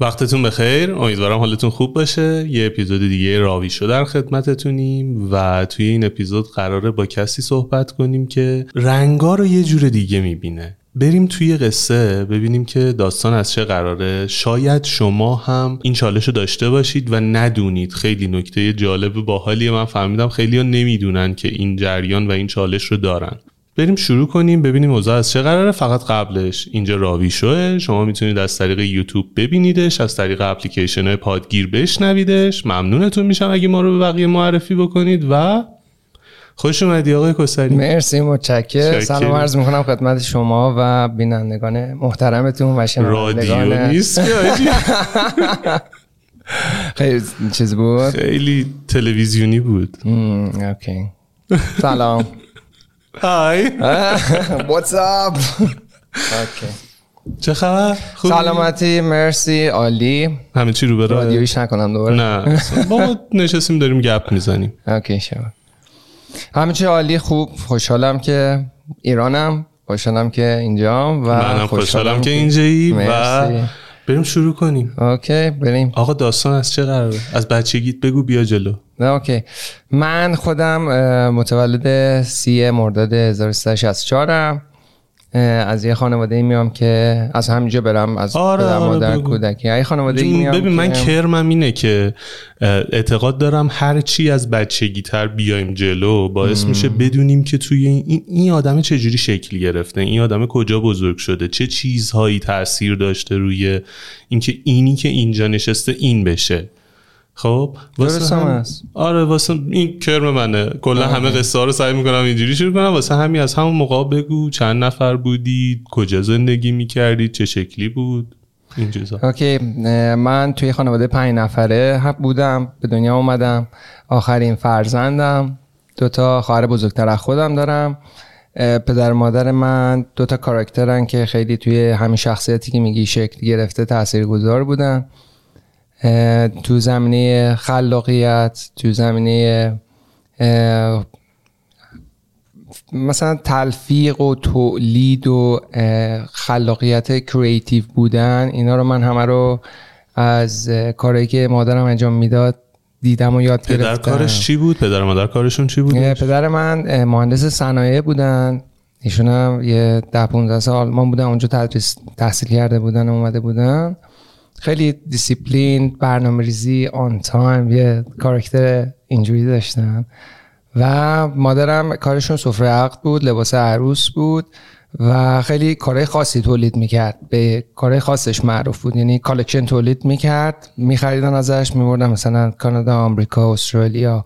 وقتتون بخیر. امیدوارم حالتون خوب باشه. یه اپیزود دیگه راوی شو در خدمتتونیم و توی این اپیزود قراره با کسی صحبت کنیم که رنگا رو یه جور دیگه می‌بینه. بریم توی قصه ببینیم که داستان از چه قراره. شاید شما هم این چالش رو داشته باشید و ندونید. خیلی نکته جالب باحالیه. من فهمیدم خیلی ها نمی‌دونن که این جریان و این چالش رو دارن. بریم شروع کنیم ببینیم اوضاع از چه قراره. فقط قبلش اینجا راوی شوه. شما می‌تونید از طریق یوتیوب ببینیدش از طریق اپلیکیشن های پادگیر بشنویدش. ممنونتون میشم اگه ما رو به بقیه معرفی بکنید و خوش اومدی آقای کسری. مرسی متشکر سلام عرض می‌کنم خدمت شما و بینندگان محترمتون و شنوندگان رادیو نیست خیلی چیز بود؟ خیلی تلویزیونی بود. اوکی. سلام. Hi, what's up? Okay چه خبر؟ خوبی؟ سلامتی مرسی عالی. همه چی رو به راه؟ رادیویش نکنم دوباره. نه. ما نشستیم داریم گپ می‌زنیم. okay شما همه چی عالی خوب خوشحالم که ایرانم خوشحالم که اینجام و منم خوشحالم که اینجایی و مرسی. بریم شروع کنیم. okay بریم. آقا داستان از چه قراره؟ از بچگیت بگو بیا جلو. نه اوکی. من خودم متولد سی مرداد 1364 م از یه خانواده میام که از همینجا برم از آره، پدر آره، مادر. کودکی. یه خانواده میام ببین من که- کرمم اینه که اعتقاد دارم هر چی از بچگی تر بیایم جلو باعث میشه بدونیم که توی این, این, آدم چجوری شکل گرفته این آدم کجا بزرگ شده چه چیزهایی تاثیر داشته روی اینکه اینی که اینجا نشسته این بشه. خب درست هم هست. آره واسه این کرم منه. کلا همه قصه ها رو سعی می‌کنم اینجوری شروع کنم. واسه همین از همون موقع بگو چند نفر بودید کجا زندگی می‌کردید چه شکلی بود؟ این اوکی. من توی خانواده پنج نفره هم بودم به دنیا اومدم. آخرین فرزندم. دوتا خواهر بزرگتر از خودم دارم. پدر مادر من دوتا کاراکترن که خیلی توی همین شخصیتی که میگی شکل گرفته تاثیرگذار بودن. تو زمینه خلاقیت تو زمینه مثلا تلفیق و تولید و خلاقیت کریتیو بودن اینا رو من همه رو از کارهایی که مادرم انجام می‌داد دیدم و یاد پدر گرفتم. کارش چی بود؟ پدر مادر کارشون چی بود؟ پدر من مهندس صنایع بودن. ایشون هم یه ده 15 سال آلمان بودن اونجا تدریس تحصیل کرده بودن و اومده بودن. خیلی دیسیپلین برنامه ریزی آن time یه کاراکتر اینجوری داشتن. و مادرم کارشون سفره عقد بود لباس عروس بود و خیلی کارهای خاصی تولید می‌کرد. به کارهای خاصش معروف بود. یعنی collection تولید می‌کرد میخریدن ازش میبردن مثلا کانادا آمریکا استرالیا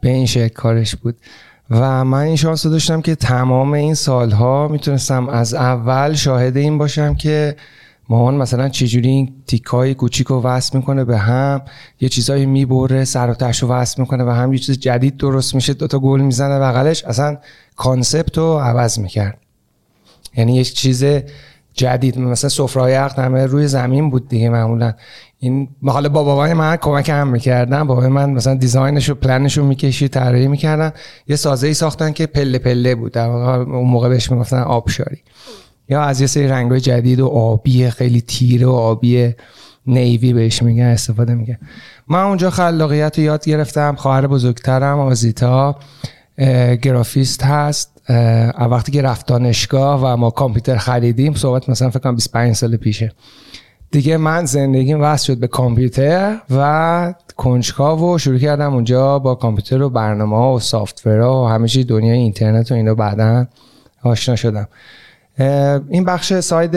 به این شکل کارش بود. و من این شانس رو داشتم که تمام این سالها می‌تونستم از اول شاهد این باشم که مامان مثلا چجوری این تیکای کوچیک رو وصل می‌کنه به هم یه چیزایی می‌بره سر و رو وصل می‌کنه به هم یه چیز جدید درست میشه دوتا گل می‌زنه بغلش اصلا concept رو عوض می‌کرد. یعنی یک چیز جدید مثلا سفرهای عقد همه روی زمین بود دیگه معمولا. این حالا با بابای من کمک هم می‌کردن بابای من مثلا design ش و پلنش رو می‌کشید طراحی می‌کردن. یه سازه ای ساختن که پله پله بود در اون موقع بهش می‌گفتن آبشاری. یا از یه سری رنگ جدید و آبی خیلی تیره و آبی نیوی بهش میگن استفاده میگه من اونجا خلاقیت رو یاد گرفتم. خواهر بزرگترم آزیتا گرافیست هست. وقتی که رفت دانشگاه و ما کامپیوتر خریدیم صحبت مثلا فکر کنم 25 سال پیشه. دیگه من زندگیم وصل شد به کامپیوتر و کنجکاو و شروع کردم اونجا با کامپیوتر و برنامه ها و سافتور و همیشه دنیای اینترنت و اینا بعدا آشنا شدم. این بخش side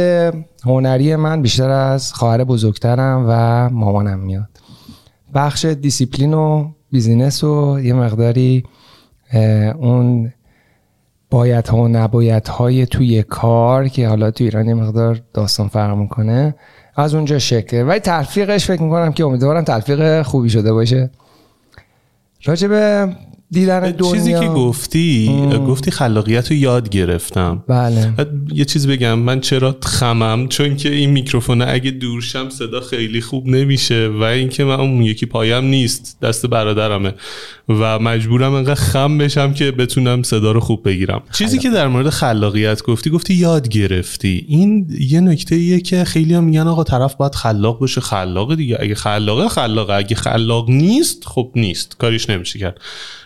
هنری من بیشتر از خواهر بزرگترم و مامانم میاد. بخش دیسیپلین و business و یه مقداری اون باید ها و نباید های توی کار که حالا تو ایران یه مقدار داستان فرق می‌کنه از اونجا شکل. ولی تلفیقش فکر می‌کنم که امیدوارم تلفیق خوبی شده باشه. راجب دیدن دنیا چیزی که گفتی گفتی خلاقیت رو یاد گرفتم. بله. یه چیز بگم من چرا خمم؟ چون که این میکروفون اگه دورشم صدا خیلی خوب نمیشه و اینکه من اون یکی پایم نیست دست برادرمه و مجبورم انقدر خم بشم که بتونم صدا رو خوب بگیرم. چیزی که در مورد خلاقیت گفتی گفتی یاد گرفتی. این یه نکته ایه که خیلی هم میگن آقا طرف باید خلاق باشه خلاق دیگه. اگه خلاقه خلاقه. اگه خلاق نیست خب نیست. کاریش نمیشه کرد.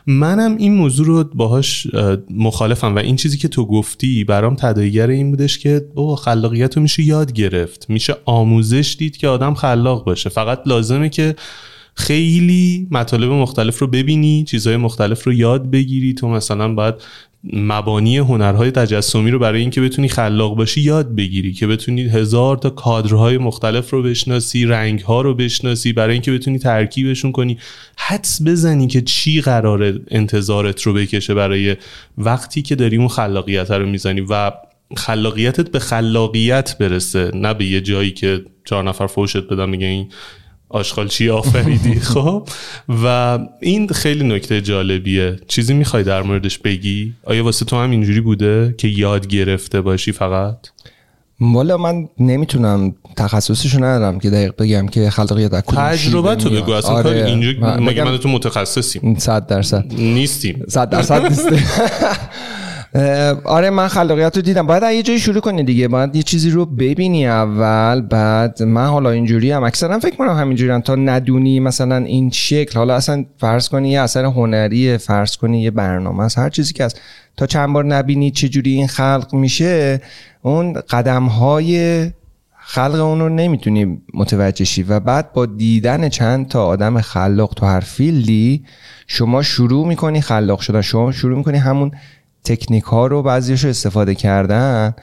منم این موضوع رو باهاش مخالفم و این چیزی که تو گفتی برام تداعیگر این بودش که او خلاقیت رو میشه یاد گرفت. میشه آموزش دید که آدم خلاق باشه. فقط لازمه که خیلی مطالب مختلف رو ببینی چیزهای مختلف رو یاد بگیری. تو مثلا باید مبانی هنرهای تجسمی رو برای اینکه بتونی خلاق باشی یاد بگیری که بتونی هزار تا کادرهای مختلف رو بشناسی رنگها رو بشناسی برای اینکه بتونی ترکیبشون کنی. حدس بزنی که چی قرار انتظارت رو بکشه برای وقتی که داری اون خلاقیت رو می‌زنی و خلاقیتت به خلاقیت برسه نه به یه جایی که چهار نفر فوشت بدن میگه این آشغال چی آفریدی؟ خب. و این خیلی نکته جالبیه. چیزی می‌خوای در موردش بگی؟ آیا واسه تو هم اینجوری بوده که یاد گرفته باشی فقط؟ والا من نمی‌تونم تخصصشو ندارم که دقیق بگم که خلاقیت از تجربه تو بگو اصلا آره. اینجا مگه من تو متخصصیم؟ 100 درصد. نیستیم. 100 درصد نیستیم. آره من خلاقیت رو دیدم. باید یه جایی شروع کنی دیگه. باید یه چیزی رو ببینی اول بعد من حالا اینجوری هم. اکثرا فکر کنم همینجوری هم تا ندونی مثلا این شکل حالا اصلا فرض کنی یه اثر هنری فرض کنی یه برنامه است هر چیزی که از تا چند بار نبینی چه جوری این خلق میشه اون قدم های خلق اون رو نمی‌تونی متوجه شی. و بعد با دیدن چند تا آدم خلاق تو هر فیلدی شما شروع می‌کنی خلاق شدن. شما شروع می‌کنی همون تکنیک ها رو بعضیش رو استفاده کردن.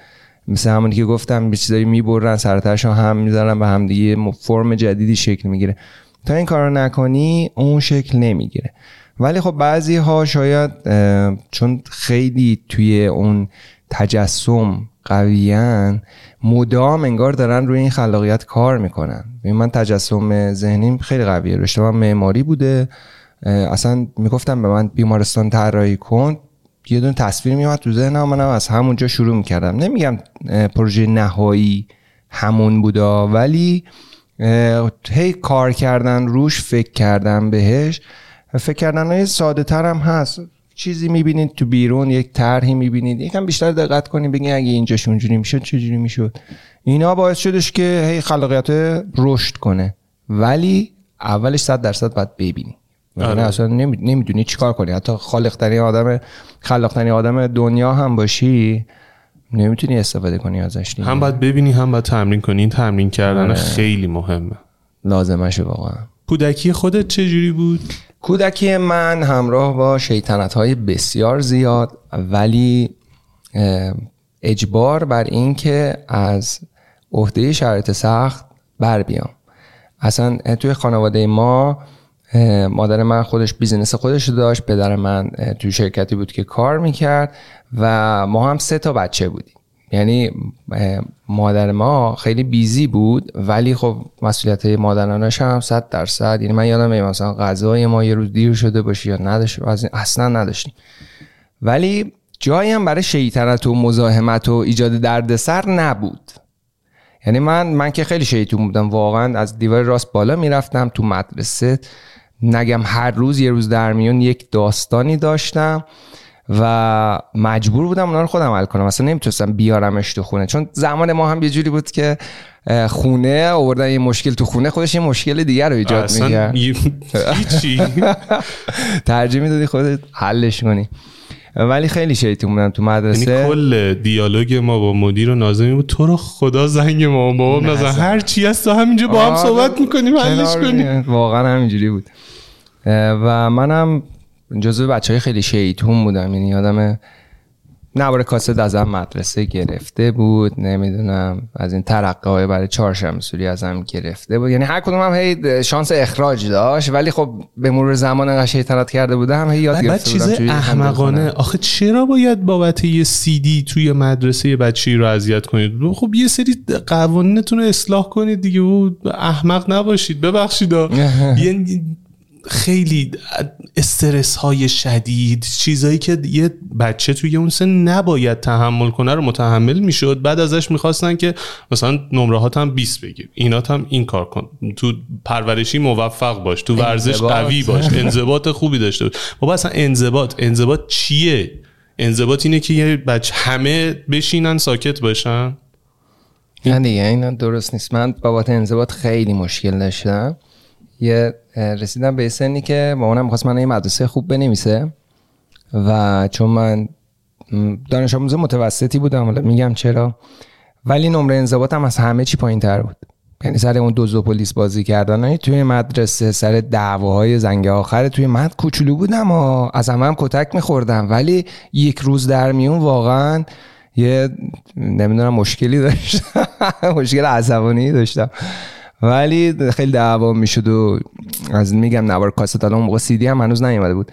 مثل همونی که گفتم به چیزایی می‌برن سرترش هم می‌ذارن به هم دیگه فرم جدیدی شکل می‌گیره. تا این کار نکنی اون شکل نمی‌گیره. ولی خب بعضی ها شاید چون خیلی توی اون تجسم قویان مدام انگار دارن روی این خلاقیت کار می‌کنن. من تجسم ذهنیم خیلی قویه. رشته من معماری بوده. اصلا می‌گفتم به من بیمارستان طراحی کن. یه دون تصویر میومد تو ذهنم منم از همونجا شروع می‌کردم. نمیگم پروژه نهایی همون بودا ولی هی کار کردن روش فکر کردن بهش. فکر کردن های ساده تر هم هست. چیزی می‌بینید تو بیرون یک طرحی می‌بینید. یکم بیشتر دقت کنید بگین اگه اینجاش اونجوری می‌شد چجوری می‌شد. اینا باعث شدش که هی خلاقیت رشد کنه. ولی اولش صد درصد باید ببینی. آره. اصلا نمی‌دونی چیکار کنی حتی خالق آدم خلاق آدم دنیا هم باشی نمی‌تونی استفاده کنی ازش دیگه. هم باید ببینی هم باید تمرین کنی این تمرین کردن آره. خیلی مهمه لازمشه واقعا کودکی خودت چجوری بود کودکی من همراه با شیطنت های بسیار زیاد ولی اجبار بر این که از عهده شرایط سخت بر بیام اصلا توی خانواده ما مادر من خودش بیزینس خودش داشت پدر من توی شرکتی بود که کار می‌کرد و ما هم سه تا بچه بودیم. یعنی مادر ما خیلی بیزی بود ولی خب مسئولیت مادرانش هم صد درصد. یعنی من یادم مثلا غذای ما یه روز دیر شده باشه یا نداشت اصلا نداشتیم. ولی جایی هم برای شیطنت و مزاحمت و ایجاد دردسر نبود. یعنی من من که خیلی شیطون بودم واقعا از دیوار راست بالا می‌رفتم تو مدرسه. نگم هر روز یه روز در میون یک داستانی داشتم و مجبور بودم اونا رو خودم حل کنم. مثلا نمی‌تونستم بیارمش تو خونه. چون زمان ما هم یه جوری بود که خونه آوردن یه مشکل تو خونه خودش یه مشکل دیگر رو ایجاد می‌کرد. ترجیح می‌دادی خودت حلش کنی. ولی خیلی شیطون بودم تو مدرسه. یعنی کل دیالوگ ما با مدیر و نازمی بود تو رو خدا زنگ ما بابا نظر هر چی هست تو همینجا با هم صحبت می‌کنیم حلش کنیم واقعا همینجوری بود. و منم جزو بچه های خیلی شیطون بودم. یعنی آدم نوار کاسه ازم مدرسه گرفته بود. نمی‌دونم از این ترقه های برای چهارشنبه ازم گرفته بود. یعنی هر کدوم هم هی شانس اخراج داشت. ولی خب به مرور زمان انقدر شیطنت کرده بودم هی یاد گرفته چیز احمقانه. آخه چرا باید بابت یه سی دی توی مدرسه یه بچه رو اذیت کنید؟ خب یه سری قوانینتون رو اصلاح کنید دیگه. بود احمق نباشید. ببخشید یعنی خیلی استرس های شدید چیزایی که یه بچه توی اون سن نباید تحمل کنه رو متحمل می‌شد. بعد ازش می‌خواستن که مثلا نمره هم 20 بگیر اینا هم این کار کن. تو پرورشی موفق باش تو ورزش قوی باش انضباط خوبی داشته باش. بابا اصلا انضباط انضباط چیه؟ انضباط اینه که یه بچه همه بشینن ساکت باشن. نه دیگه این درست نیست. من بابت انضباط خیلی مشکل داشتم. یه رسیدم به سنی که مامانم می‌خواست من یه مدرسه خوب بنویسه و چون من دانش آموز متوسطی بودم حالا میگم چرا ولی نمره انضباطم از همه چی پایین تر بود. یعنی سر اون دوزو پلیس بازی کردن توی مدرسه سر دعواهای زنگ آخر توی مد کوچولو بودم و از همه هم کتک میخوردم. ولی یک روز در میون واقعا یه نمی‌دونم مشکلی داشتم مشکل عصبانی داشتم. ولی خیلی دعوا می‌شد و از میگم نوار کاست الان موقع سی دی هم هنوز نیومده بود.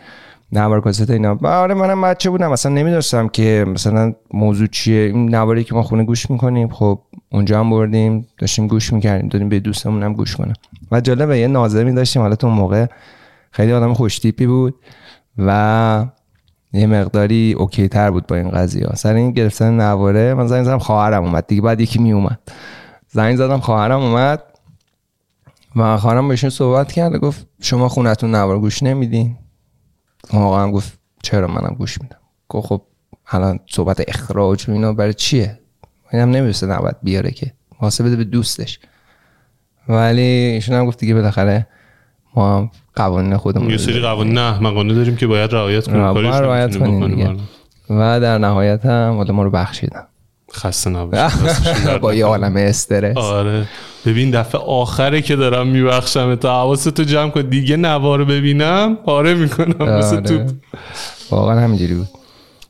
نوار کاست اینا. آره منم بچه بودم. اصلا نمی‌دونستم که مثلا موضوع چیه. این نواری که ما خونه گوش می‌کنیم خب اونجا هم بردیم داشتیم گوش می‌کردیم. دادیم به دوستمون هم گوش کنم و جالبه یه ناظمی داشتیم. حالا تو موقع خیلی آدم خوش تیپی بود و یه مقداری اوکی تر بود با این قضیه. سر این گرفتن نواره من زنگ زدم خواهرم اومد. دیگه بعد یکی می اومد زنگ زدم خواهرم اومد. و خانم بهشون صحبت کرد گفت شما خونتون نوار گوش نمیدین. آقا هم گفت چرا منم گوش میدم؟ گفت خب الان صحبت اخراج و اینا برای چیه؟ اینم نمی‌رسه نباید بیاره که. واسه بده به دوستش. ولی ایشون هم گفت دیگه بالاخره ما هم قوانین خودمون یه سری قوانین احمقانه داریم که باید رعایت کنیم رعایت کنیم و در نهایت هم ما رو بخشیدن. خسته نباشید با یه عالم استرس. آره. ببین دفعه آخره که دارم میبخشم. تا حواستو جمع کن. دیگه نوار ببینم پاره می‌کنم. آره. تو واقعا همینجوری بود.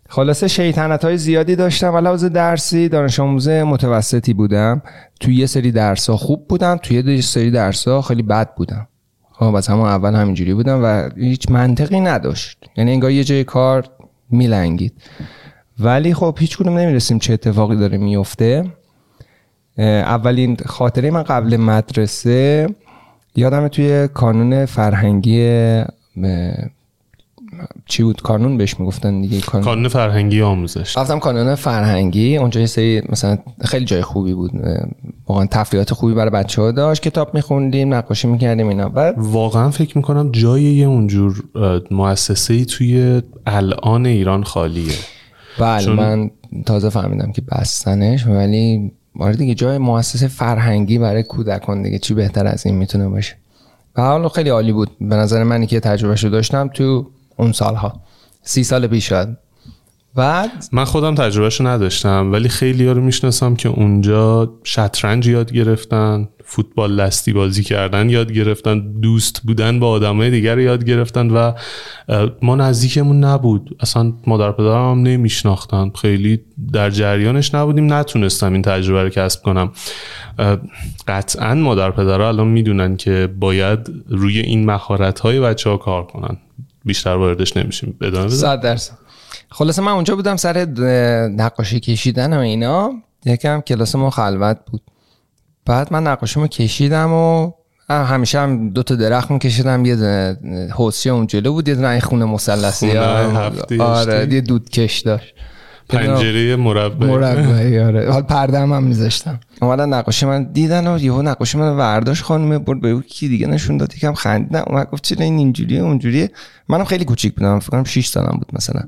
خلاصه شیطنت های زیادی داشتم. و لحاظ درسی دانش آموز متوسطی بودم. توی یه سری درس ها خوب بودم توی یه سری درس ها خیلی بد بودم. خب از همون اول همینجوری بودم و هیچ منطقی نداشت. یعنی انگار یه جای کار میلنگید. ولی خب هیچ کدوم نمی‌رسیم چه اتفاقی داره میفته اولین خاطره من قبل مدرسه یادم توی کانون فرهنگی چی بود؟ کانون بهش می‌گفتن دیگه کانون, کانون فرهنگی آموزش. رفتم کانون فرهنگی اونجا یه سری مثلا خیلی جای خوبی بود. واقعا تفریحات خوبی برای بچه ها داشت کتاب میخوندیم نقاشی می‌کردیم اینا. بعد واقعا فکر می‌کنم جای یه اونجور مؤسسه ای توی الان ایران خالیه. بله چون... من تازه فهمیدم که بستنش ولی آره دیگه جای مؤسسه فرهنگی برای کودکان دیگه چی بهتر از این می‌تونه باشه؟ و حالا خیلی عالی بود. به نظر منی که تجربه شو داشتم تو اون سالها. سی سال پیش شد بعد؟ من خودم تجربهشو نداشتم ولی خیلی ها رو می‌شناسم که اونجا شطرنج یاد گرفتن فوتبال لستی بازی کردن یاد گرفتن دوست بودن با آدمای دیگر یاد گرفتن و ما نزدیکمون نبود. اصلا مادر پدرم هم نمیشناختن. خیلی در جریانش نبودیم. نتونستم این تجربه رو کسب کنم. قطعا مادر پدر الان می‌دونن که باید روی این مهارت های بچه ها کار کنن. بیشتر واردش نمیشیم. بدانه صد درصد. خلاصه من اونجا بودم سر نقاشی کشیدن و اینا. یکم کلاس ما خلوت بود. بعد من نقاشیمو کشیدم و همیشه هم دو تا درخت میکشیدم. یه حوسی اون جلو بود یه دونه خونه مثلثی آره یه دود کش داشت. پنجره مربع مربعی آره. حال پرده هم, هم میذاشتم. اومدن نقاشی من دیدن و یهو نقاشی من ورداش خانم برد به کی دیگه نشون داد. یکم خندیدن اومد گفت چرا این اینجوریه اونجوریه. منم خیلی کوچیک بودم فکر کنم 6 سالم بود مثلا.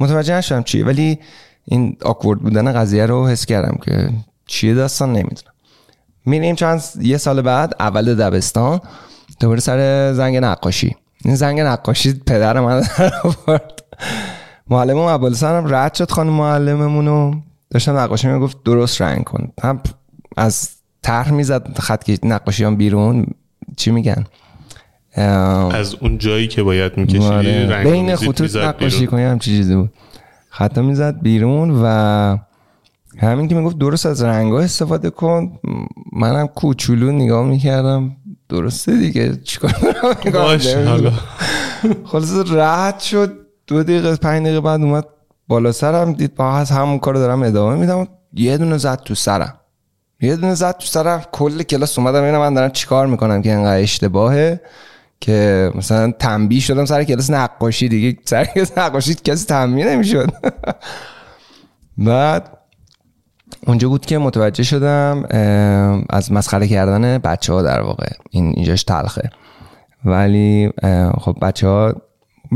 متوجه نشدم چیه ولی این آکورد بودن قضیه رو حس کردم که چیه داستان نمی‌دونم. میریم چند یه سال بعد اول دبستان دوباره سر زنگ نقاشی. این زنگ نقاشی پدر من آورد. معلم ابوالحسن رد شد خانم معلممون رو. داشتم نقاشی می‌گفت درست رنگ کن. هم از طرح می‌زد خط نقاشی هم بیرون. چی میگن؟ از اون جایی که باید می‌کشی آره. بین خطوط نقاشی کنی هم چی چیزی بود. خط می‌زد بیرون و همین که می‌گفت درست از رنگ استفاده کن. منم کوچولو نگاه می‌کردم. درسته دیگه. چیکار خلاص رد شد. دو دقیقه پنج دقیقه بعد اومد بالا سرم. دید با از همون کار دارم ادامه میدم. یه دونه زد تو سرم. یه دونه زد تو سرم. کل کلاس اومدم ببینم من دارم چیکار می‌کنم که انقدر اشتباهه. که مثلا تنبیه شدم سر کلاس نقاشی دیگه. سر کلاس نقاشی کسی تنبیه نمی‌شد. بعد اونجا بود که متوجه شدم از مسخره کردن بچه ها در واقع. این اینجاش تلخه. ولی خب بچه ها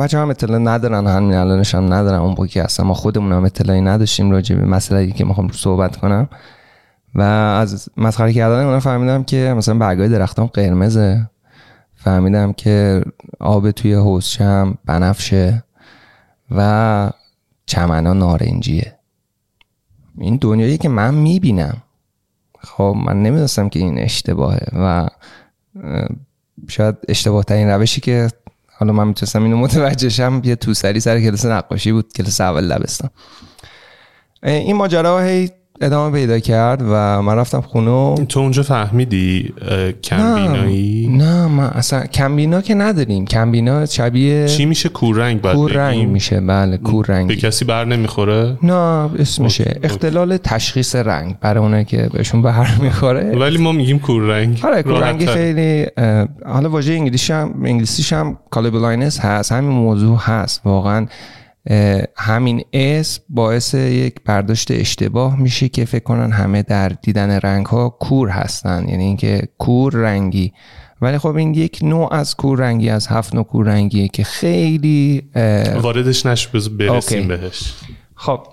بچه هم اطلاع ندارن همین الانش هم ندارن. اون با که اصلا ما خودمون هم اطلاعی نداشتیم راجع به مسئله که می‌خوام صحبت کنم. و از مسخره کردن اونا فهمیدم که مثلا برگای درختان قرمزه. فهمیدم که آب توی حوزچه هم بنفشه و چمنا نارنجیه. این دنیایی که من می‌بینم خب من نمی‌دونستم که این اشتباهه و شاید اشتباه ترین روشی که حالا من می‌تونستم اینو متوجهشم یه تو سری سر کلاس نقاشی بود کلاس اول لبستان این ماجرا هی ادامه پیدا کرد و من رفتم خونه تو اونجا فهمیدی کمبینایی؟ نه, نه من اصلا کمبینا که نداریم. کمبینا شبیه چی میشه؟ کوررنگ بعد کوررنگ میشه. بله کوررنگ به کسی بر نمی‌خوره؟ نه اسمشه اختلال تشخیص رنگ برای اونه که بهشون بر می‌خوره. ولی ما میگیم کوررنگ. آره کوررنگ خیلی حالا واژه انگلیسی هم انگلیسیش هم color blindness هست. همین موضوع هست. واقعا همین اسم باعث یک برداشت اشتباه میشه که فکر کنن همه در دیدن رنگ ها کور هستن یعنی اینکه کور رنگی. ولی خب این یک نوع از کور رنگی از هفت نوع کور رنگیه که خیلی واردش نش برسیم بهش. خب.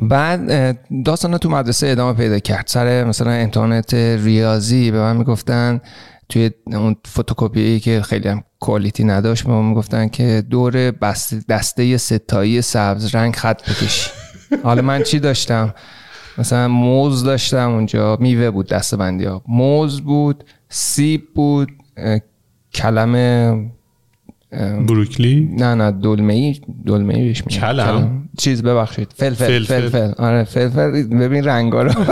بعد داستان تو مدرسه ادامه پیدا کرد. سر مثلا امتحانات ریاضی به من می‌گفتن توی اون فتوکپی که خیلی هم کوالیتی نداشت. به ما می‌گفتن که دور دسته ستایی سبز رنگ خط بکشی. حالا من چی داشتم؟ مثلا موز داشتم اونجا. میوه بود دسته بندی ها. موز بود سیب بود کلم بروکلی؟ نه نه دلمه ای دلمه ای کلم؟ چیز ببخشید. فلفل فلفل. آره فلفل. ببین رنگا رو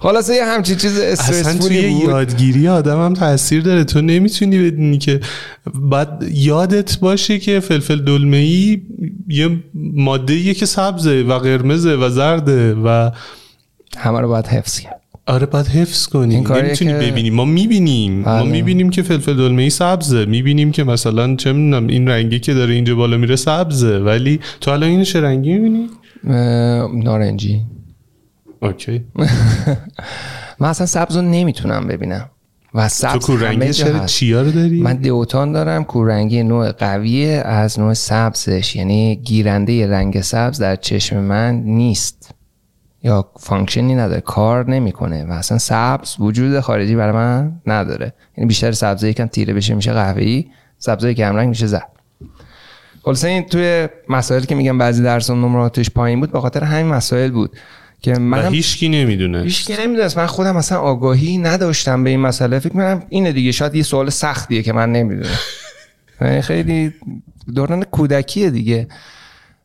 خلاصه یه همچین چیز استرسفولی بود. یادگیری آدم هم تاثیر داره. تو نمی‌تونی بدونی که بعد یادت باشه که فلفل دلمه ای یه ماده که سبزه و قرمزه و زرده و همه رو باید حفظ کرد. آره باید حفظ کنیم نمی‌تونی که... ببینیم ما می‌بینیم. ما بله. می‌بینیم که فلفل دلمه ای سبزه. می‌بینیم که مثلا چه می‌دونم این رنگی که داره اینجا بالا میره سبزه. ولی تو الان اینو چه رنگی می‌بینی؟ نارنجی. اوکی. من اصلا سبز رو نمی‌تونم ببینم. و سبز تو کورنگی چرا چیا رو داری؟ من deutan دارم. کورنگی نوع قویه از نوع سبزش. یعنی گیرنده رنگ سبز در چشم من نیست. یا function ی نداره. کار نمی‌کنه. و اصلا سبز وجود خارجی برای من نداره. یعنی بیشتر سبزه یکم تیره بشه میشه قهوه‌ای سبزه کم رنگ میشه زرد. خلاصه این توی مسائلی که میگم بعضی درس نمراتش پایین بود به خاطر همین مسائل بود. که من هیچکی نمی‌دونه. هیچکی نمی‌دونه من خودم اصلا آگاهی نداشتم به این مسئله. فکر کنم اینه دیگه. شاید یه سوال سختیه که من نمی‌دونم. یعنی خیلی دوران کودکیه دیگه.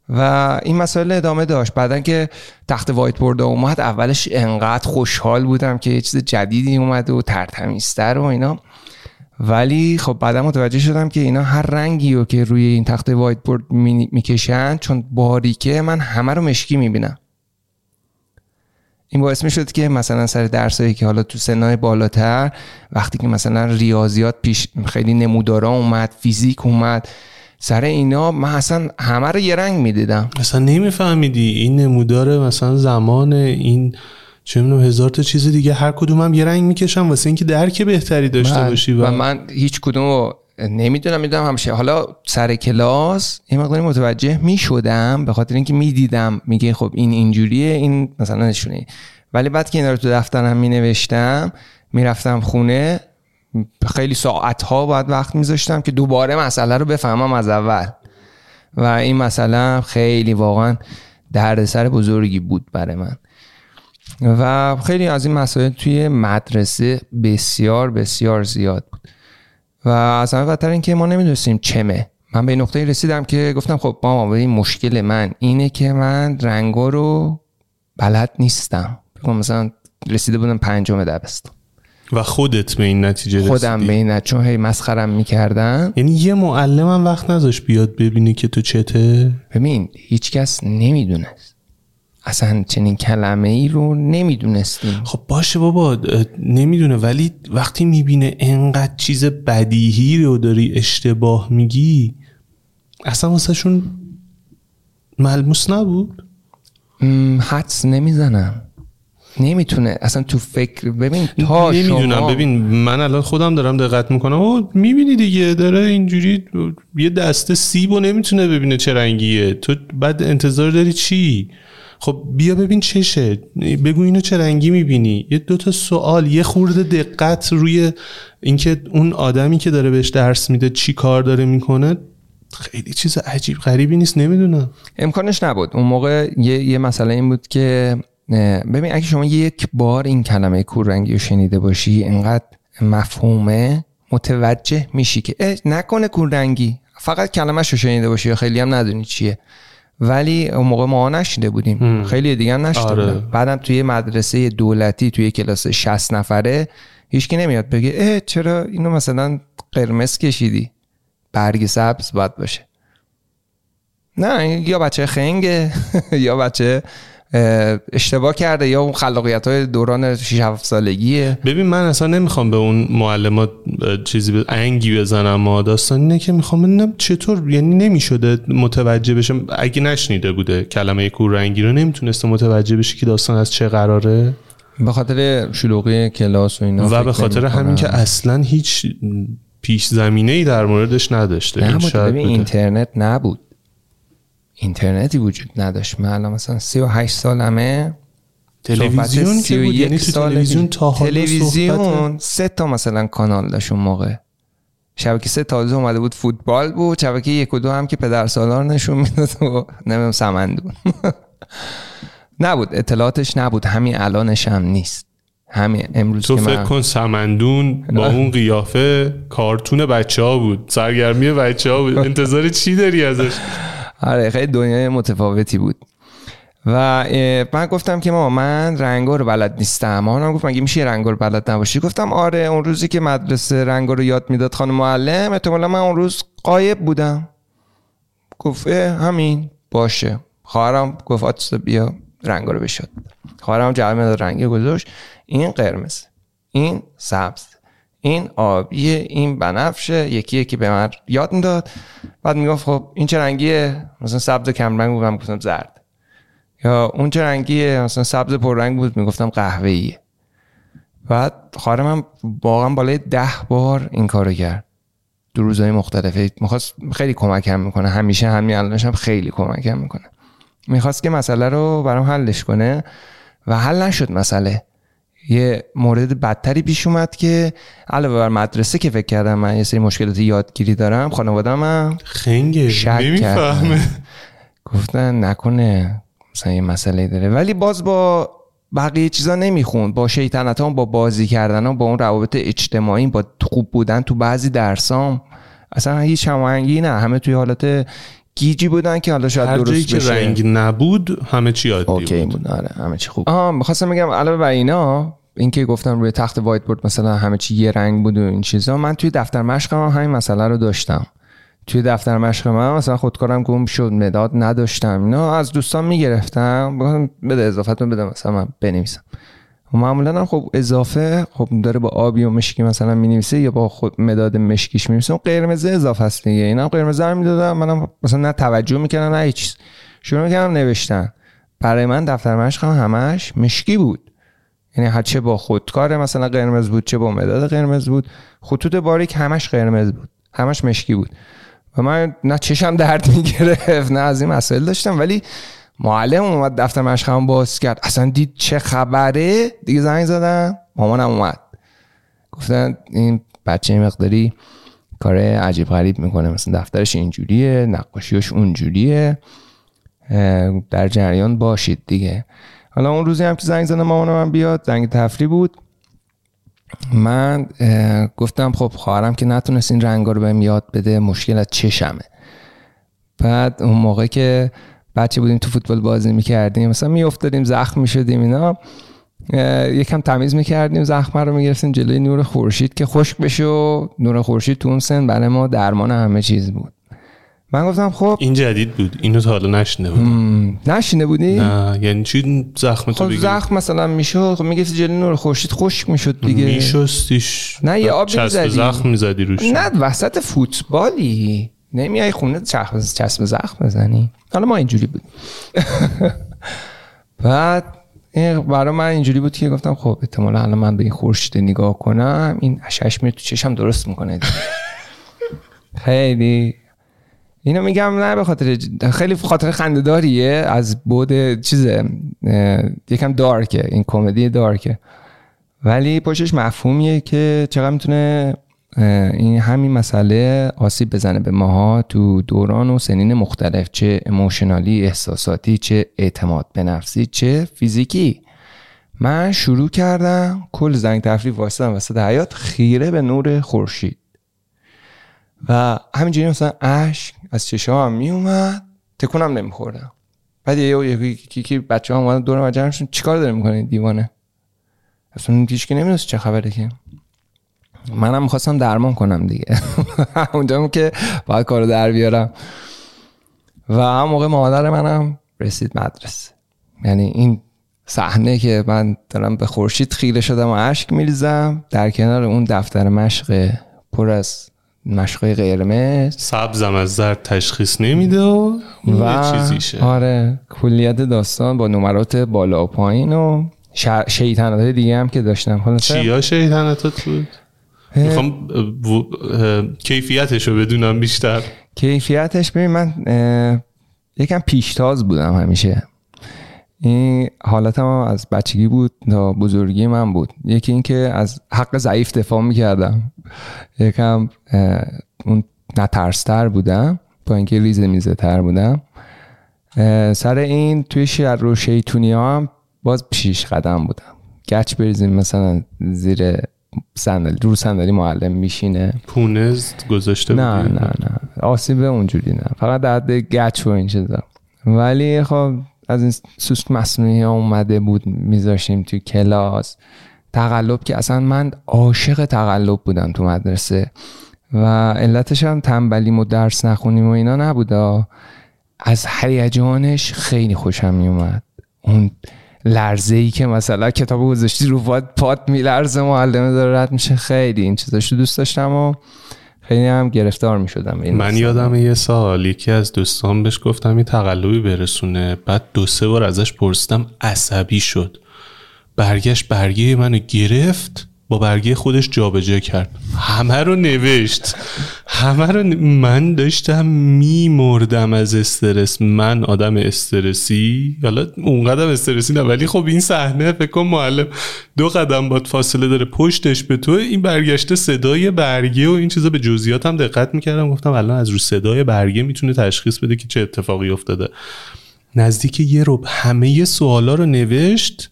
و این مسئله ادامه داشت. بعدا که تخت وایت بورد اومد اولش انقدر خوشحال بودم که یه چیز جدیدی اومد و ترتمیزتر و اینا. ولی خب بعدا متوجه شدم که اینا هر رنگی رو که روی این تخته وایت بورد می‌کشن چون باریکه من همه رو مشکی می‌بینم. این باعث می‌شد که مثلا سر درسایی که حالا تو سنهای بالاتر وقتی که مثلا ریاضیات پیش خیلی نمودارا اومد فیزیک اومد سر اینا من اصلا همه رو یه رنگ می‌دیدم. اصلا نمیفهمیدی. این نمودار مثلا زمان این چه می‌دونم هزار تا چیز دیگه هر کدومم یه رنگ می‌کشم واسه اینکه درک بهتری داشته من- باشی و من هیچ کدوم نمی‌دونم می‌دونم همشه حالا سر کلاس یه مقداری متوجه می‌شدم به خاطر اینکه می‌دیدم. میگه خب این اینجوریه این مثلا نشونه. ولی بعد که اینا رو تو دفترم می نوشتم می‌رفتم خونه. خیلی ساعت ها باید وقت میذاشتم که دوباره مسئله رو بفهمم از اول. و این مسئله خیلی واقعا دردسر بزرگی بود برای من. و خیلی از این مسائل توی مدرسه بسیار بسیار زیاد بود. و از همه بدتر این که ما نمی‌دونستیم چمه. من به این نقطه رسیدم که گفتم خب ماما این مشکل من اینه که من رنگا رو بلد نیستم. مثلا رسیده بودم پنجم دبستان و خودت به این نتیجه خودم رسیدی. به این نتیجه- چون هی مسخرم می‌کردن یعنی یه معلمم وقت نذاشت بیاد ببینه که تو چته؟ ببین هیچکس نمی‌دونست. اصلا چنین کلمه ای رو نمی‌دونستیم. خب باشه بابا نمی‌دونه ولی وقتی می‌بینه انقدر چیز بدیهی رو داری اشتباه میگی اصلا واسه شون ملموس نبود. حدس نمی‌زنم. نمی‌تونه اصلا تو فکر ببین تا نمی‌دونم شما ببین من الان خودم دارم دقت می‌کنم. او می‌بینی دیگه داره اینجوری یه دسته سیب و نمی‌تونه ببینه چه رنگیه. تو بعد انتظار داری چی؟ خب بیا ببین چشه. بگو اینو چه رنگی می‌بینی. یه دوتا سوال یه خورده دقت روی اینکه اون آدمی که داره بهش درس میده چی کار داره می‌کنه. خیلی چیز عجیب غریبی نیست نمی‌دونم. امکانش نبود. اون موقع یه, یه مسئله این بود که ببین اگه شما یک بار این کلمه کوررنگی رو شنیده باشی انقدر مفهومه متوجه میشی که نکنه کوررنگی. فقط کلمه رو شنیده باشی یا خیلی هم ندونی چیه. ولی اون موقع ما نشنیده بودیم. خیلی دیگه هم نشنیده آره. بعدم توی مدرسه دولتی توی کلاس 60 نفره هیچکی نمیاد بگه اه چرا اینو مثلا قرمز کشیدی؟ برگ سبز باید باشه. نه یا بچه خنگه یا بچه اشتباه کرده. یا اون خلاقیت های دوران 6 7 سالگیه. ببین من اصلا نمی‌خوام به اون معلمات چیزی به انگی بزنم ما داستان. اینه که می‌خوام ببینم چطور یعنی نمی‌شده متوجه بشم. اگه نشنیده بوده کلمه کوررنگی رو نمی‌تونسته متوجه بشه که داستان از چه قراره. به خاطر شلوغی کلاس و اینا و به خاطر. همین که اصلا هیچ پیش زمینه ای در موردش نداشته. این ببین بوده. اینترنت نبود. اینترنتی وجود نداشت. من الان مثلا 38 سالمه. تلویزیون که بود؟ 31 یعنی تو تلویزیون. تا حالا تلویزیون سه تا مثلا کانال داشت اون موقع. شبکه سه تازه اومده بود فوتبال بود. شبکه یک و دو هم که پدر سالار نشون می‌داد و نمیم سمندون نبود. اطلاعاتش نبود. همین الانش هم نیست. همین امروز تو که فکر من کن سمندون با اون قیافه کارتون بچه ها بود. سرگرمی بچه ها بود. انتظار چی داری ازش؟ آره خیلی دنیای متفاوتی بود. و من گفتم که ماما من رنگا رو بلد نیستم. مامانم گفت مگه میشه رنگا رو بلد نباشی؟ گفتم آره اون روزی که مدرسه رنگا رو یاد می‌داد خانم معلم احتمالا من اون روز قایب بودم. گفت همین باشه. خواهرم گفت آتستا بیا رنگا رو بشد. خواهرم داد رنگی گذاشت. این قرمز این سبز. این آبیه این بنفشه یکی یکی به من یاد می‌داد. بعد می‌گفت خب این چه رنگیه؟ مثلا سبز کم رنگ بودم گفتم زرد. یا اون چه رنگیه؟ مثلا سبز پررنگ بود. می‌گفتم قهوه‌ایه. بعد خواهرم هم واقعا بالای ده بار این کارو کرد. دو روزهای مختلفه. می‌خواست خیلی کمکم می‌کنه. همیشه همین الانش هم خیلی کمکم می‌کنه. می‌خواست که مسئله رو برام حلش کنه و حل نشد مسئله. یه مورد بدتری پیش اومد که علاوه بر مدرسه که فکر کردم من یه سری مشکلات یادگیری دارم خانوادم هم خنگه شک نمی‌فهمه. گفتن نکنه مثلا یه مسئله داره. ولی باز با بقیه چیزا نمی‌خوند. با شیطنت با بازی کردن با اون روابط اجتماعی با خوب بودن تو بعضی درسام اصلا هیچ هماهنگی نه. همه توی حالت گیجی بودن که حالا شاید هر جایی درست که بشه. رنگ نبود همه چی عادی okay بود. بود آره همه چی خوب. آها می‌خواستم بگم علاوه بر اینا اینکه گفتم روی تخت whiteboard مثلا همه چی یه رنگ بود و این چیزا من توی دفتر مشقم هم همین مسئله رو داشتم. توی دفتر مشق من مثلا خودکارم گم شد مداد نداشتم اینا از دوستان می‌گرفتم بگم بده اضافتون بده مثلا من بنویسم. و معمولا هم خب اضافه خب داره با آبی و مشکی مثلا می یا با خود مداد مشکیش می اون قرمز اضافه است دیگه. اینا قرمز رو می‌دادم منم مثلا نه توجه می‌کردم نه هیچ شروع می‌کردم نوشتن. برای من دفتر مشق هم همش مشکی بود. یعنی هر چه با خودکار مثلا قرمز بود چه با مداد قرمز بود. خطوط باریک همش قرمز بود. همش مشکی بود. و من نه چشم درد می‌گرفت نه از این مسائل داشتم. ولی معلم اومد دفتر مشقم باز کرد. اصلا دید چه خبره؟ دیگه زنگ زدم مامانم اومد. گفتن این بچه مقداری کار عجیب غریب می‌کنه. مثلا دفترش اینجوریه نقاشیش اونجوریه. در جریان باشید دیگه. حالا اون روزی هم که زنگ زدم مامانم بیاد زنگ تفری بود. من گفتم خب خواهرم که نتونست این رنگا رو بهم یاد بده مشکل از چشمه. بعد اون موقع که بچه بودیم تو فوتبال بازی می‌کردیم. مثلا میافتادیم زخم می‌شدیم اینا. یکم تمیز می‌کردیم زخم رو می‌گرفتیم جلوی نور خورشید که خشک بشه و نور خورشید تو اون سن برای ما درمان همه چیز بود. من گفتم خب این جدید بود. اینو تا حالا نشینه بودم. نشینه بودی؟ نه یعنی چی زخم تو خب زخم مثلا می‌شد. خب می‌گفتی جلوی نور خورشید خشک می‌شد دیگه. میشستیش. نه یه آب زخم می‌زدی روش. نه وسط فوتبالی. نمیای خونه چسب زخم بزنی؟ حالا ما اینجوری بود. بعد برای من اینجوری بود که گفتم خب احتمالا الان من به این خورشید نگاه کنم. این اشش میره تو چشم درست می‌کنه خیلی. اینو میگم نه به خاطر خیلی خاطر خندهداریه. از بود چیزه یکم دارکه. این کمدی دارکه. ولی پشتش مفهومیه که چقدر می‌تونه این همین مسئله آسیب بزنه به ماها تو دوران و سنین مختلف چه اموشنالی احساساتی چه اعتماد به نفسی چه فیزیکی. من شروع کردم کل زنگ تفریح واسطم وسط حیات خیره به نور خورشید. و همینجوری مثلا اشک از چشام می اومد تکونم نمیخوردم. بعد یه یکی بچه ها اومدن دور مجرمشون چیکار داره می‌کنه دیوانه؟ اصلا هیچ که نمی‌دونست چه خبره که. منم می‌خواستم درمان کنم دیگه. اونجا که باید کارو در بیارم. و هم موقع مادر منم رسید مدرسه. یعنی این صحنه که من دارم به خورشید خیره شدم و اشک میریزم در کنار اون دفتر مشق پر از مشقای قرمز. سبزم از زرد تشخیص نمیده و, و چیزیشه آره کلیت داستان با نمرات بالا و پایین و شیطنت دیگه هم که داشتم. چیا شیطنتات بود؟ می‌خوام کیفیتش رو بدونم بیشتر. کیفیتش ببین من یکم پیشتاز بودم همیشه. این حالتم از بچگی بود تا بزرگی من بود. یکی اینکه از حق ضعیف دفاع می‌کردم. یکم اون نترستر بودم. با اینکه ریزه میزه تر بودم. سر این توی شهر رو شیطونی هم باز پیش قدم بودم. گچ بریزیم مثلا زیر صندلی رو صندلی معلم میشینه. پونز گذاشته نه نه نه. آسیب اونجوری نه. فقط درد گچ و این چیزا. ولی خب از این سوسک مصنوعی اومده بود میذاشیم توی کلاس. تقلب که اصلا من عاشق تقلب بودم تو مدرسه. و علتش هم تنبلیم و درس نخونیم و اینا نبودا از هیجانش خیلی خوشم میومد. اون لرزه ای که مثلا کتاب گذاشتی رو پات پات میلرزه معلمه داره رد میشه. خیلی این چیزاشو دوست داشتم و خیلی هم گرفتار می شدم من یادم یه سال یکی از دوستان بهش گفتم این تقلبی برسونه. بعد دو سه بار ازش پرسیدم عصبی شد. برگشت برگه منو گرفت. با برگه خودش جابجا کرد. همه رو نوشت. همه رو من داشتم میمردم از استرس. من آدم استرسی. حالا اونقدر استرسی نه ولی خب این صحنه فکر معلم دو قدم باد فاصله داره پشتش به تو. این برگشته صدای برگه و این چیزا به جزئیات هم دقت می‌کردم. گفتم الان از رو صدای برگه می‌تونه تشخیص بده که چه اتفاقی افتاده. نزدیک یه رو همه سوالا رو نوشت.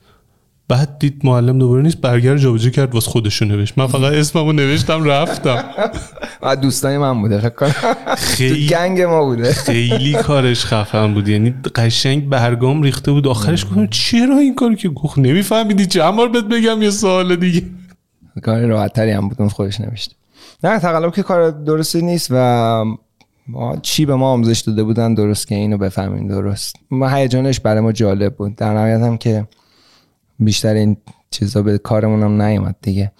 بعد دید معلم دوباره نیست برگر جابجا کرد واسه خودشو نوشت. من فقط اسممو نوشتم رفتم. و دوستای من بوده فکر کنم. خیلی گنگ ما بوده. خیلی کارش خفن بود. یعنی قشنگ برگام ریخته بود. آخرش گفتم چرا این کارو که گفت؟ نمیفهمیدی. چند بار بهت بگم یه سوال دیگه. کار راحت تری هم بود خودش نوشت. نه تقلب که کار درستی نیست و ما چی به ما آموزش داده بودن درست که اینو بفهمیم درست. ما هیجانش برای ما جالب بود. در نهایت هم که بیشتر این چیزا به کارمون هم نیومد دیگه.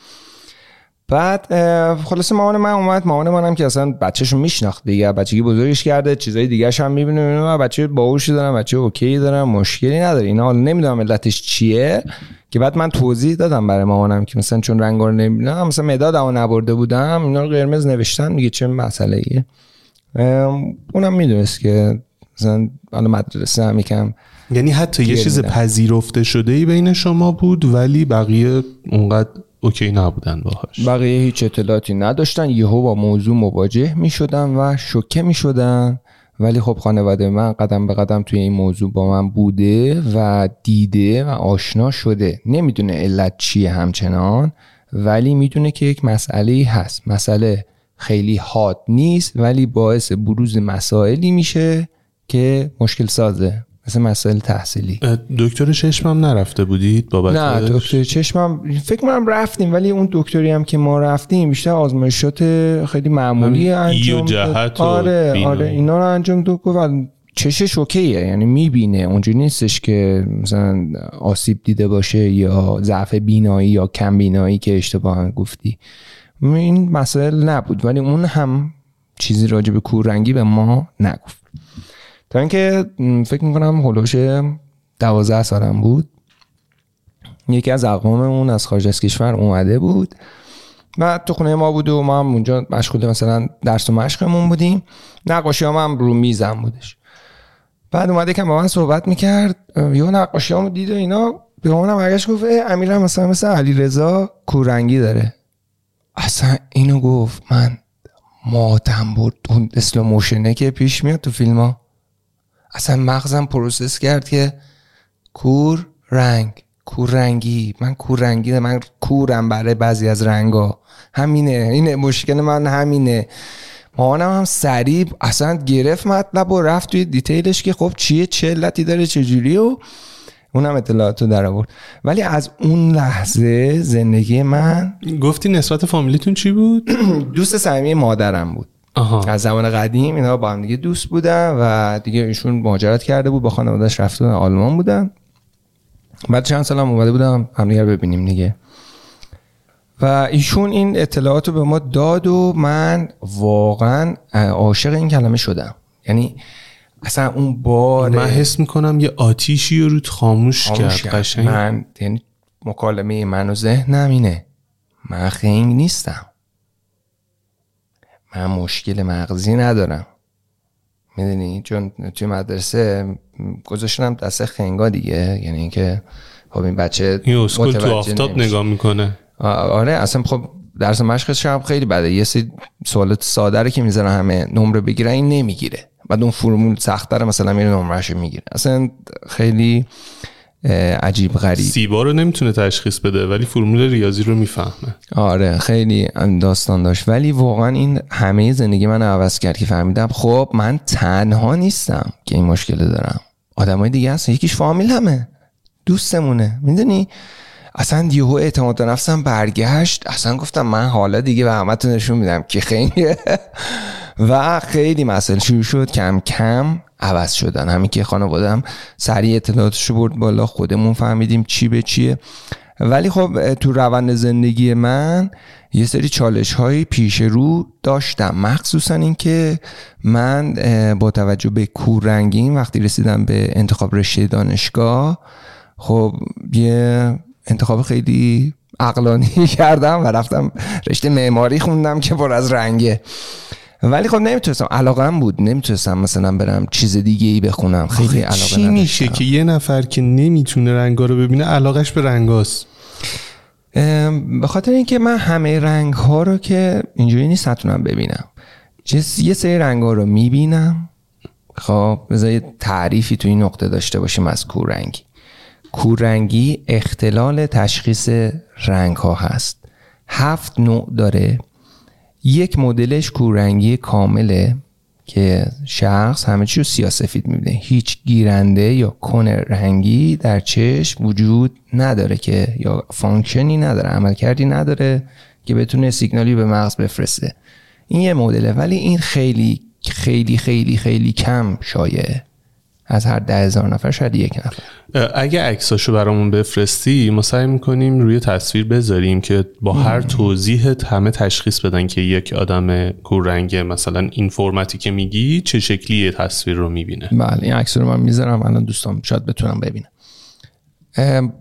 بعد خلاصه مامان من اومد. مامان منم که اصلا بچه‌شو میشناخت دیگه. بچگی بزرگش کرده. چیزای دیگه هم می‌بینه و بچه باهوشی دارم بچه اوکی دارم مشکلی نداره. اینا حالا نمی‌دونم علتش چیه. که بعد من توضیح دادم برای مامانم که مثلا چون رنگا رو نمی‌بینم مثلا مدادمو نبرده بودم اینا رو قرمز نوشتم دیگه چه مسئله ایه اونم می‌دونست که مثلا حالا مدرسه هم یکم یعنی حتی یه چیز. پذیرفته شده ای بین شما بود ولی بقیه اونقدر اوکی نبودن باهاش. بقیه هیچ اطلاعاتی نداشتن. یهو با موضوع مواجه می شدن و شوکه می شدن ولی خب خانواده من قدم به قدم توی این موضوع با من بوده و دیده و آشنا شده. نمی‌دونه علت چیه همچنان ولی می‌دونه که یک مسئله هست. مسئله خیلی حاد نیست ولی باعث بروز مسائلی میشه که مشکل سازه. مثل مسائل تحصیلی. دکتر چشمم نرفته بودید بابت نه دکتر چشمم فکر کنم رفتیم ولی اون دکتری هم که ما رفتیم بیشتر آزمایشات خیلی معمولی انجام داد. جهت و آره. آره اینا رو انجام داد و چشش اوکیه یعنی می‌بینه. اونجوری نیستش که مثلا آسیب دیده باشه یا ضعف بینایی یا کم بینایی که اشتباها گفتی. این مسائل نبود ولی اون هم چیزی راجع به کوررنگی به ما نگفت. تا اینکه فکر می‌کنم هلوش دوازده سالم بود. یکی از اقواممون از خارج از کشور اومده بود و تو خونه ما بود و ما هم اونجا مشغول مثلا درس و مشقمون بودیم. نقاشی هم, هم رو میزم بودش. بعد اومده که با من صحبت می‌کرد. یه نقاشی هم دید و اینا. به منم برگشت گفت اه، امیر هم مثلا مثل علی رضا کورنگی داره. اصلا اینو گفت. من ماتم برد. اون slow motion ه که پیش میاد تو فیلم ها اصلا مغزم process کرد که کور رنگ کور رنگی. من کور رنگی. من کورم برای بعضی از رنگا. همینه این مشکل من همینه. مامانم هم سریع اصلا گرفت مطلب و رفت توی detail ش که خب چیه چه علتی داره چجوری و اونم اطلاعاتو در آورد. ولی از اون لحظه زندگی من گفتی نسبت فامیلیتون چی بود؟ دوست صمیمی مادرم بود. آها. از زمان قدیم اینا با هم دیگه دوست بودن و دیگه ایشون مهاجرت کرده بود با خانواده‌اش رفته بودن آلمان بودن. بعد چند سال هم اومده بودم هم دیگه رو ببینیم دیگه. و ایشون این اطلاعات رو به ما داد و من واقعا عاشق این کلمه شدم. یعنی اصلا اون بار من حس می‌کنم یه آتیشی رو خاموش, خاموش کرد کرد. قشنگ. من یعنی مکالمه من و ذهنم اینه. من خنگ نیستم. من مشکل مغزی ندارم. می‌دونی؟ چون توی مدرسه گذاشتم دست خنگا دیگه. یعنی اینکه خب این بچه این اسکول تو آفتاب نمیشه. نگاه می‌کنه. آره اصلا خب درس مشقش هم خیلی بده. یه سری سوالات ساده رو که می‌ذارن همه نمره بگیرن این نمی‌گیره. بعد اون فرمول سخت‌تر مثلا میره نمرهشو می‌گیره. اصلا خیلی عجیب غریب. سیبا رو نمی‌تونه تشخیص بده ولی فرمول ریاضی رو می‌فهمه. آره خیلی داستان داشت. ولی واقعا این همه زندگی من عوض کرد که فهمیدم خب من تنها نیستم که این مشکل دارم. آدمای دیگه هستن یکیش فامیل همه. دوستمونه. می‌دونی؟ اصلا یهو اعتماد به نفسم برگشت. اصلا گفتم من حالا دیگه به همتون نشون میدم که خیلی و خیلی مسائل شروع شد. کم کم عوض شدن. همین که خانوادم سریع اطلاعاتشو برد بالا. خودمون فهمیدیم چی به چیه. ولی خب تو روند زندگی من یه سری چالش های پیش رو داشتم. مخصوصا اینکه من با توجه به کوررنگیم وقتی رسیدم به انتخاب رشته دانشگاه خب یه انتخاب خیلی عقلانی کردم و رفتم رشته معماری خوندم که پر از رنگه. ولی خب نمی‌تونستم. علاقم بود. نمی‌تونستم مثلا برم چیز دیگه ای بخونم. خیلی علاقه چی میشه. که یه نفر که نمی‌تونه رنگا رو ببینه علاقش به رنگاست؟ به خاطر اینکه من همه رنگ ها رو که اینجوری نیست نتونم ببینم. چه- یه سری رنگ ها رو می‌بینم. خب بذار یه تعریفی تو این نقطه داشته باشیم از کورنگی اختلال تشخیص رنگ ها هست. هفت نوع داره. یک مدلش کورنگی کامله که شخص همه چی رو سیاسفید می‌بینه. هیچ گیرنده یا cone رنگی در چشم وجود نداره که یا function ی نداره عملکردی نداره که بتونه سیگنالی به مغز بفرسته. این یه مدله ولی این خیلی خیلی خیلی خیلی کم شایعه. از هر ده هزار نفر شاید یک نفر. اگه عکساشو برامون بفرستی ما سعی می‌کنیم روی تصویر بذاریم که با هر توضیحت همه تشخیص بدن که یک آدم کوررنگ مثلا این فرمتی که میگی چه شکلی تصویر رو می‌بینه. بله این عکس رو من می‌ذارم الان دوستان شاید بتونم ببینم.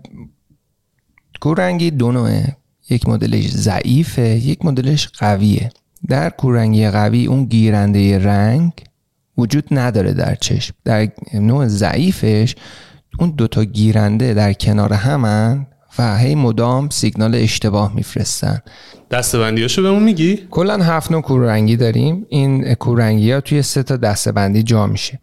کوررنگی دو نوعه. یک مدلش ضعیفه یک مدلش قویه. در کوررنگی قوی اون گیرنده رنگ وجود نداره در چشم. در نوع ضعیفش اون دوتا گیرنده در کنار همن و هی مدام سیگنال اشتباه میفرستن. دستبندیاشو بهمون میگی؟ کلا هفت نوع کوررنگی داریم. این کوررنگی ها توی سه تا دستبندی جا میشه.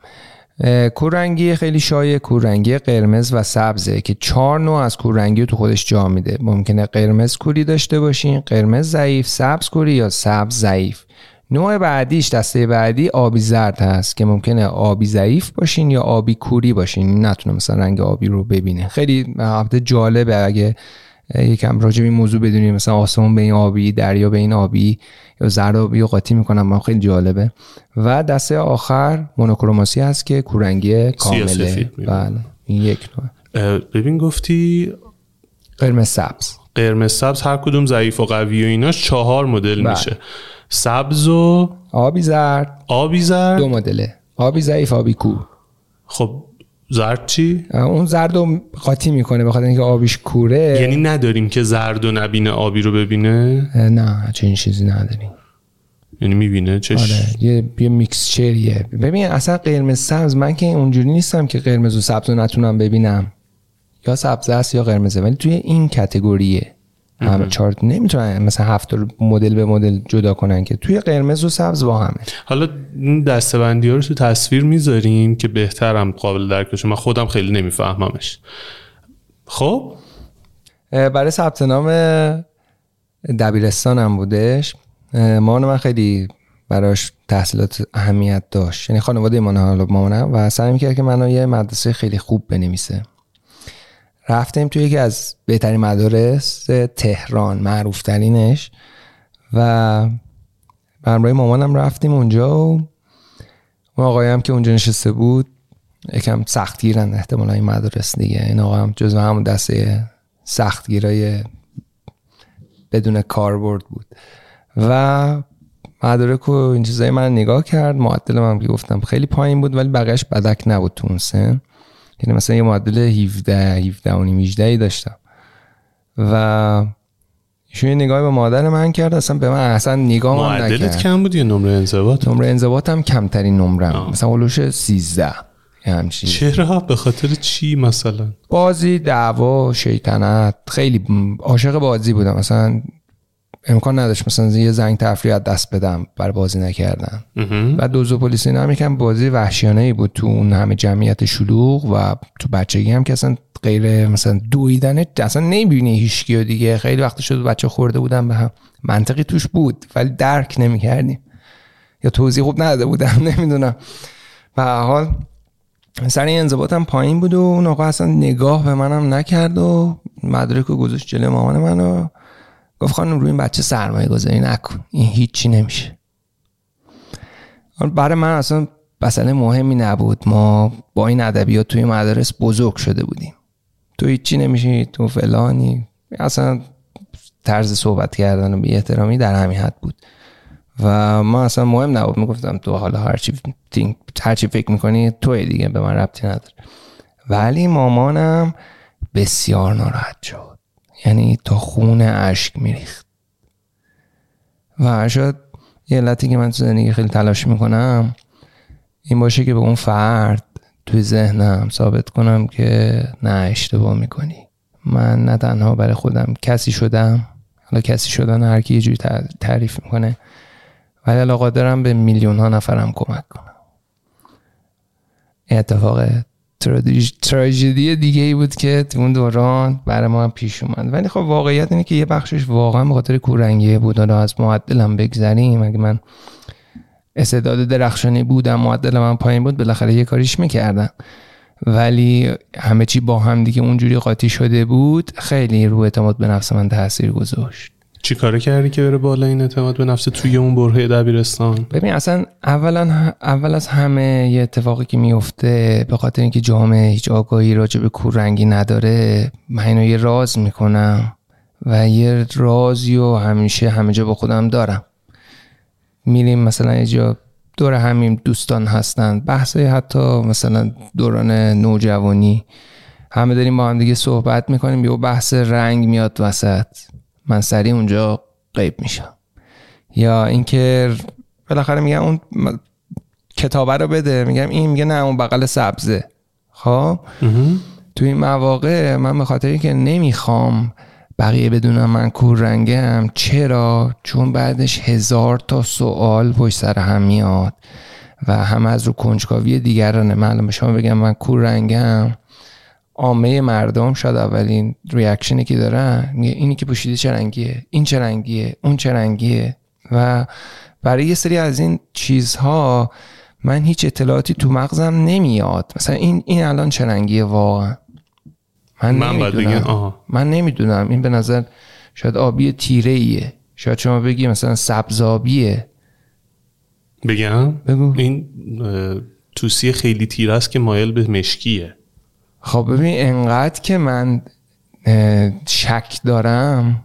کوررنگی خیلی شایع کوررنگی قرمز و سبزه که چهار نوع از کوررنگی تو خودش جا میده. ممکنه قرمز کوری داشته باشین قرمز ضعیف سبز کوری یا سبز ضعیف. نوع بعدیش دسته بعدی آبی زرد هست که ممکنه آبی ضعیف باشین یا آبی کوری باشین. نتونه مثلا رنگ آبی رو ببینه. خیلی البته جالبه اگه یکم راجع به این موضوع بدونیم مثلا آسمون به این آبی دریا به این آبی یا زرد آبی رو قاطی می‌کنم خیلی جالبه. و دسته آخر مونوکروماسی هست که کورنگی کامله. بله این یک نوع. ببین گفتی قرمز سبز. قرمز سبز هر کدوم ضعیف و قوی و ایناش چهار مدل بله. میشه. سبز و آبی زرد. آبی زرد. دو مدله. آبی ضعیف آبی کو خب زرد چی؟ اون زرد رو قاطی می‌کنه بخاطر اینکه آبیش کوره. یعنی نداریم که زرد و نبینه آبی رو ببینه؟ نه چه این چیزی نداریم. یعنی می‌بینه چش؟ آره یه یه میکسچریه ببین اصلا قرمز سبز من که اونجوری نیستم که قرمز و سبز رو نتونم ببینم. یا سبز است یا قرمزه ولی توی این کتگوریه. همه چارت نمی‌تونن مثلا هفت مدل به مدل جدا کنن که توی قرمز و سبز با همه. حالا این دستبندی ها رو تو تصویر می‌ذاریم که بهترم قابل درک بشه. من خودم خیلی نمیفهممش. خب؟ برای ثبت نام دبیرستانم بودش. مامان من خیلی براش تحصیلات اهمیت داشت. یعنی خانواده من حالا مامانم. و سعی می‌کرد که منو یه مدرسه خیلی خوب بنویسه. رفتیم توی یکی از بهترین مدارس تهران معروف ترینش و همراه مامانم رفتیم اونجا و اون آقایی هم که اونجا نشسته بود یکم سختگیرن احتمالا این مدارس دیگه. این آقا هم جزو همون دسته سختگیرای بدون کاربرد بود. و مدارک و این چیزای من نگاه کرد. معدل که گفتم خیلی پایین بود ولی بقیش بدک نبود تو اون سن. یعنی مثلا یه معدل 17 17 و 18 داشتم. و ایشون یه نگاهی به مادر من کرد اصلا به من اصلا نگاه من نکرد. معدلت کم بود یا نمره انضباط؟ نمره انضباط هم کمترین نمرم مثلا اولوش 13 همچین چرا به خاطر چی مثلا؟ بازی دعوا شیطنت خیلی عاشق بازی بودم. مثلا امکان نداشت مثلا یه زنگ تفریح دست بدم بر بازی نکردن. و دوزو پلیس اینا هم یکم بازی وحشیانه ای بود تو اون همه جمعیت شلوغ و تو بچگی هم که اصلا غیر مثلا دویدن اصلا نمی‌بینی هیچکی دیگه. خیلی وقت شد بچه خورده بودن به هم. منطقی توش بود ولی درک نمی‌کردیم. یا توضیح خوب نداده بودم نمی‌دونم. به حال سر این انضباطم پایین بود و اون آقا اصلا نگاه به منم نکرد و مدرک گذاشت جلوی مامان منو. گفت خانم روی این بچه سرمایه گذاری نکن. این هیچی نمیشه. برای من اصلا مسئله مهمی نبود. ما با این ادبیات توی مدارس بزرگ شده بودیم. تو هیچی نمیشی تو فلانی. اصلا طرز صحبت کردن و احترامی در همین حد بود. و ما اصلا مهم نبود. می‌گفتم تو حالا هرچی هرچی فکر می‌کنی توی دیگه به من ربطی نداره. ولی مامانم بسیار ناراحت شد. یعنی تا خون اشک میریخت. و شاید یه علتی که من تو زندگی خیلی تلاش می‌کنم این باشه که به اون فرد توی ذهنم ثابت کنم که نه اشتباه می‌کنی. من نه تنها برای خودم کسی شدم حالا کسی شدن هر کی یه جوری تعریف می‌کنه ولی علاقه دارم به میلیون ها نفرم کمک کنم. اتفاق تراژدی دیگه ای بود که تو اون دوران برای ما هم پیش اومد. ولی خب واقعیت اینه که یه بخشش واقعا به خاطر کورنگی بود. حالا از معدلم بگذریم. اگه من استعداد درخشانی بودم معدل من پایین بود بالاخره یه کاریش می‌کردم. ولی همه چی با هم دیگه اونجوری قاطی شده بود خیلی رو اعتماد به نفس من تاثیر گذاشت. چی کاره کردی که بره بالا این اعتماد به نفس توی اون برهه دبیرستان؟ ببین اصلا اولا اول از همه یه اتفاقی که میفته به خاطر اینکه جامعه هیچ آگاهی راجع به کوررنگی نداره من اینو یه راز می‌کنم و یه رازی و همیشه همه جا با خودم دارم. میریم مثلا یه جا دور همین دوستان هستن بحث حتی مثلا دوران نوجوانی. همه داریم با هم دیگه صحبت می‌کنیم یه بحث رنگ میاد وسط. من سریع اونجا غیب میشم. یا اینکه بالاخره میگم اون کتابه رو بده. میگم این میگه نه اون بغل سبزه. خب؟ تو این مواقع من به خاطر اینکه نمی‌خوام بقیه بدونم من کور رنگم چرا؟ چون بعدش هزار تا سوال پشت سر هم میاد و هم از رو کنجکاوی دیگرانه. من شما بگم من کور رنگم. عامه مردم شاید اولین ریاکشنی که دارن میگه اینی که پوشیده چه رنگیه این چه رنگیه اون چه رنگیه. و برای یه سری از این چیزها من هیچ اطلاعاتی تو مغزم نمیاد. مثلا این این الان چه رنگیه واقعا؟ من, من نمی‌دونم. من نمی‌دونم. این به نظر شاید آبی تیره ایه شاید شما بگی مثلا سبزابیه. بگم؟ بگو. این توسی خیلی تیره است که مایل به مشکیه. خب ببین انقدر که من شک دارم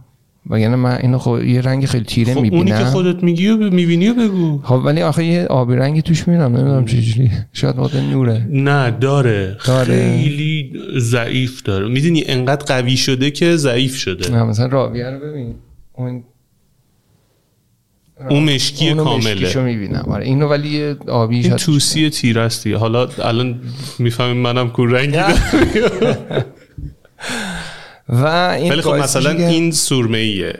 یعنی من اینو خب یه رنگ خیلی تیره خب می‌بینم. اونی که خودت میگی و می‌بینی و بگو. خب ولی آخه یه آبی رنگی توش می‌بینم نمی‌دونم چجوری شاید واقعا نوره. نه داره. داره. خیلی ضعیف داره. می‌دونی انقدر قوی شده که ضعیف شده. نه مثلا راویه رو ببین. اون اون مشکی کامله. اونو می‌بینم. آره اینو ولی آبی این توسی تیره است حالا الان می‌فهمیم منم کور رنگی و این ولی خب مثلا این سرمه ایه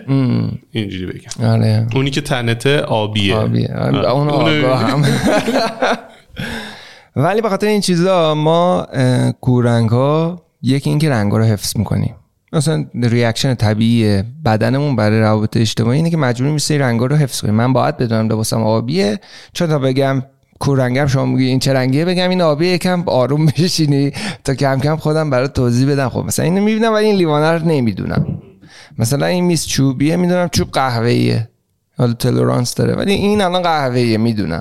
اینجوری بگم. آره. اونی که تنته آبیه. آبیه. آره. اون آگاه هم. ولی به خاطر این چیزا ما کورنگ ها یکی اینکه رنگ رو حفظ می‌کنیم. مثلا ریاکشن طبیعی بدنمون برای روابط اجتماعی اینه که مجبور میشه رنگا رو حفظ کنیم. من باید بدونم لباسم آبیه. چون تا بگم کورنگم شما میگی این چه رنگیه؟ بگم این آبی یکم آروم بشینی تا کم کم خودم برای توضیح بدم. خب مثلا اینو می‌بینم ولی این لیوانه رو نمی‌دونم. مثلا این میز چوبیه می‌دونم چوب قهوه‌ایه. حالا تلورانس داره ولی این الان قهوه‌ایه می‌دونم.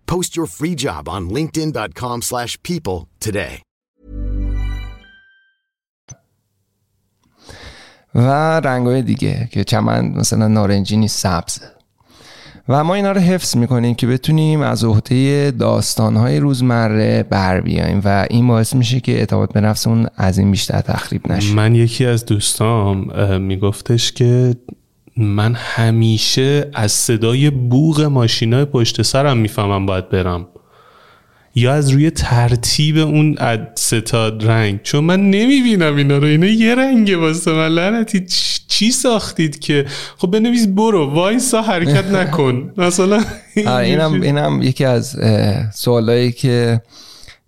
Post your free job on linkedin.com/people today. و رنگای دیگه که چمن مثلا نارنجی نیست سبزه و ما اینا رو حفظ می‌کنیم که بتونیم از عهده داستانهای روزمره بر بیایم و این باعث میشه که اعتماد به نفسمون از این بیشتر تخریب نشه من یکی از دوستام میگفتش که من همیشه از صدای بوغ ماشینای پشت سرم می‌فهمم باید برم. یا از روی ترتیب اون ستاد رنگ. چون من نمی‌بینم اینا رو. اینا یه رنگه واسه من. لعنتی چی ساختید که؟ خب بنویس برو. وایسا حرکت نکن. مثلا اینم اینم یکی از سوالایی که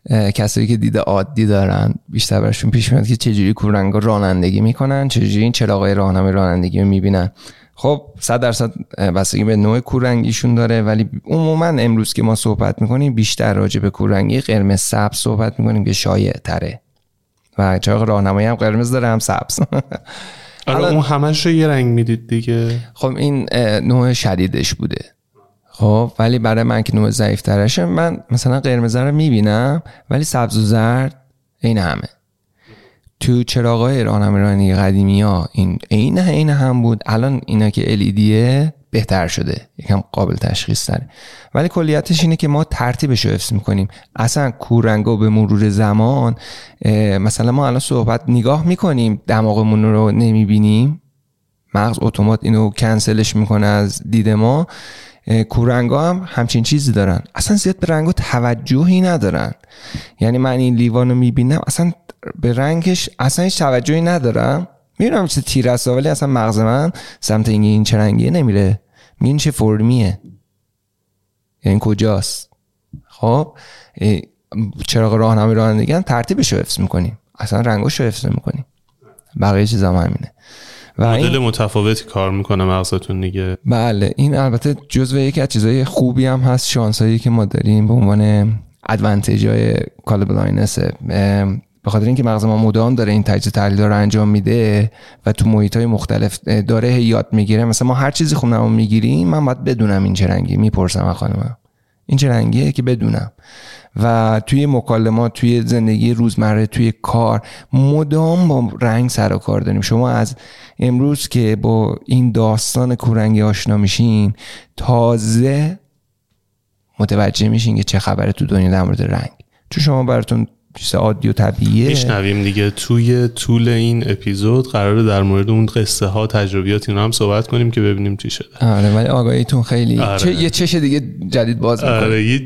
کسایی که دیده عادی دارن بیشتر برشون پیش میاد که چجوری کورنگا رانندگی می‌کنن چجوری این چراغای راهنمای رانندگی رو می‌بینن. خب صد درصد بستگی به نوع کورنگیشون داره ولی عموما امروز که ما صحبت می‌کنیم بیشتر راجع به کورنگی قرمز سبز صحبت می‌کنیم که شایع تره و چراغ راهنمایی هم قرمز داره هم سبز. آره اون همش رو یه رنگ می‌دید دیگه. خب این نوع شدیدش بوده. خب ولی برای من که نوع ضعیف ترشه من مثلا قرمز رو می‌بینم ولی سبز و زرد این همه. تو چراغای راهنمایی قدیمی ها این عین عین هم بود. الان اینا که LED بهتر شده یکم قابل تشخیص تره ولی کلیتش اینه که ما ترتیبش رو حفظ می‌کنیم. اصلا کورنگا به مرور زمان مثلا ما الان صحبت نگاه می‌کنیم دماغمون رو نمی‌بینیم. مغز اتومات اینو کنسلش می‌کنه از دید ما. کورنگا هم همچین چیزی دارن. اصلا زیاد به رنگا توجهی ندارن. یعنی من این لیوان رو می‌بینم اصلا به رنگش اصلا هیچ توجهی ندارم. می‌بینم چه تیر ولی اصلا مغز من سمت این این چه رنگیه نمیره. این چه فرمیه؟ یعنی کجاست؟ خب چراغ راهنمایی رانندگی ترتیبش رو حفظ می‌کنیم. اصلا رنگش رو حفظ می‌کنیم بقیه چیزا هم همینه. و مدل متفاوتی کار می‌کنه مغزتون دیگه. بله این البته جزو یکی از چیزای خوبی هم هست شانسایی که ما داریم به عنوان advantage های color blindness ه به خاطر اینکه مغز ما مدام داره این تجزیه تحلیل رو انجام میده و تو محیط های مختلف داره یاد می‌گیره. مثلا ما هر چیزی خونم می‌گیریم من باید بدونم این چه رنگی. می‌پرسم از خانمم. این چه رنگیه که بدونم. و توی مکالمات توی زندگی روزمره توی کار مدام با رنگ سر و کار داریم. شما از امروز که با این داستان کورنگی آشنا میشین تازه متوجه میشین که چه خبره تو دنیا در مورد رنگ. چون شما براتون چیز عادی و طبیعیه. میشنویم دیگه. توی طول این اپیزود قراره در مورد اون قصه ها تجربیات اینا هم صحبت کنیم که ببینیم چی شده. آره ولی آگاهیتون خیلی آره. چه یه چش دیگه جدید باز می‌کنه. آره یه,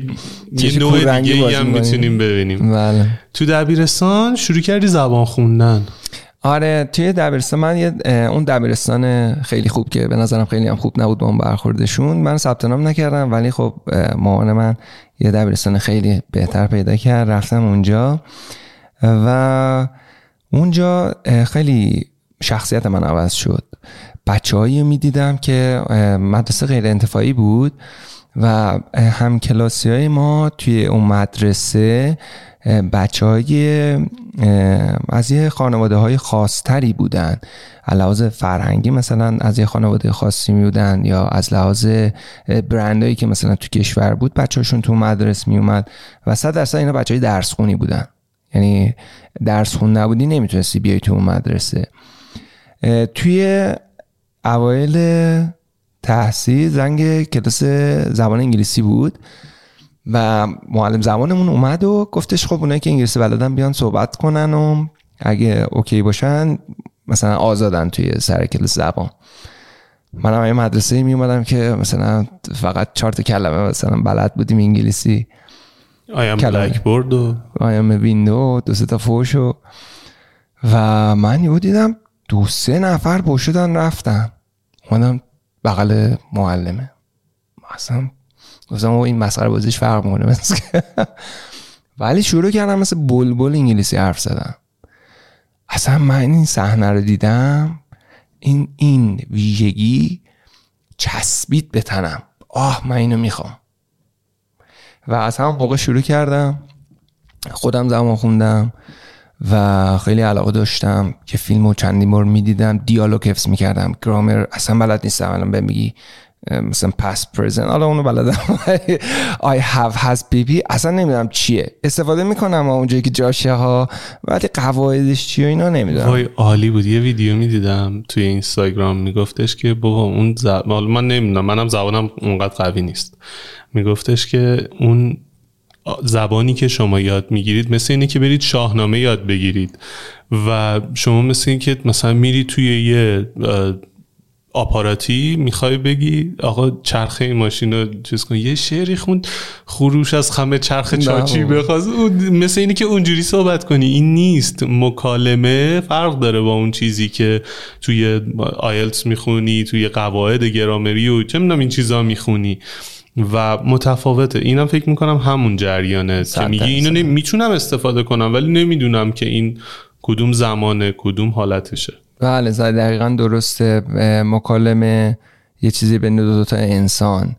یه نوع دیگه هم می‌تونیم ببینیم. بله. تو دبیرستان شروع کردی زبان خوندن؟ آره توی دبیرستان من یه اون دبیرستان خیلی خوب که به نظرم خیلی هم خوب نبود با اون برخوردشون من ثبت نام نکردم ولی خب مامان من یه دبیرستان خیلی بهتر پیدا کرد رفتم اونجا و اونجا خیلی شخصیت من عوض شد. بچه می دیدم که مدرسه غیر انتفاعی بود. و هم کلاسی های ما توی اون مدرسه بچه های از یه خانواده های خاصتری بودن. لحاظ فرهنگی مثلا از یه خانواده خاصی می بودن یا از لحاظ برندهایی که مثلا تو کشور بود بچه هاشون تو مدرس می اومد و صد درصد اینا بچه های درس خونی بودن. یعنی درس خون نبودی نمی‌تونستی بیای تو اون مدرسه. توی اوایل تحصیل زنگ کلاس زبان انگلیسی بود و معلم زبانمون اومد و گفتش خب اونایی که انگلیسی بلدن بیان صحبت کنن و اگه okay باشن مثلا آزادن توی سر کلاس زبان. من هم مدرسه می اومدم که مثلا فقط چهار کلمه مثلا بلد بودیم انگلیسی. I'm blackboard و I'm window دو سه تا فوش و و من یهو دیدم دو سه نفر پا شدن رفتن. اومدم بغل معلمه. اصلا گفتم این مسخره بازیش فرق می‌کنه. ولی شروع کردم مثل بلبل انگلیسی حرف زدم. اصلا من این صحنه رو دیدم این این ویژگی چسبید به تنم. آه من اینو می‌خوام. و از هم موقع شروع کردم. خودم زمان خوندم. و خیلی علاقه داشتم که فیلم رو چندین بار می‌دیدم دیالوگ حفظ می‌کردم. گرامر اصلا بلد نیستم الان به میگی مثلا پس پرزن حالا اونو بلدم. I have has بی اصلا نمی‌دونم چیه. استفاده می‌کنم اونجایی که جاشه ها ولی قواعدش چیه اینا نمی‌دونم. وای عالی بود. یه ویدیو می‌دیدم توی اینستاگرام. میگفتش که بابا اون زب... من نمی‌دونم. منم زبانم اونقدر قوی نیست. میگفتش که اون زبانی که شما یاد می‌گیرید مثل اینه که برید شاهنامه یاد بگیرید. و شما مثل این که مثلا میری توی یه آپاراتی می‌خوای بگی آقا چرخه این ماشین رو چیز کن. یه شعری خوند خروش از خمه چرخ چاچی بخواست. مثل اینی که اونجوری صحبت کنی. این نیست. مکالمه فرق داره با اون چیزی که توی آیلتس می‌خونی توی قواعد گرامری و چه می‌دونم این چیزا می‌خونی. و متفاوته. اینم فکر می‌کنم همون جریانه که میگی. اینو می‌تونم استفاده کنم ولی نمی‌دونم که این کدوم زمانه کدوم حالتشه. بله دقیقا درسته. مکالمه یه چیزی بین دو, دو تا انسان.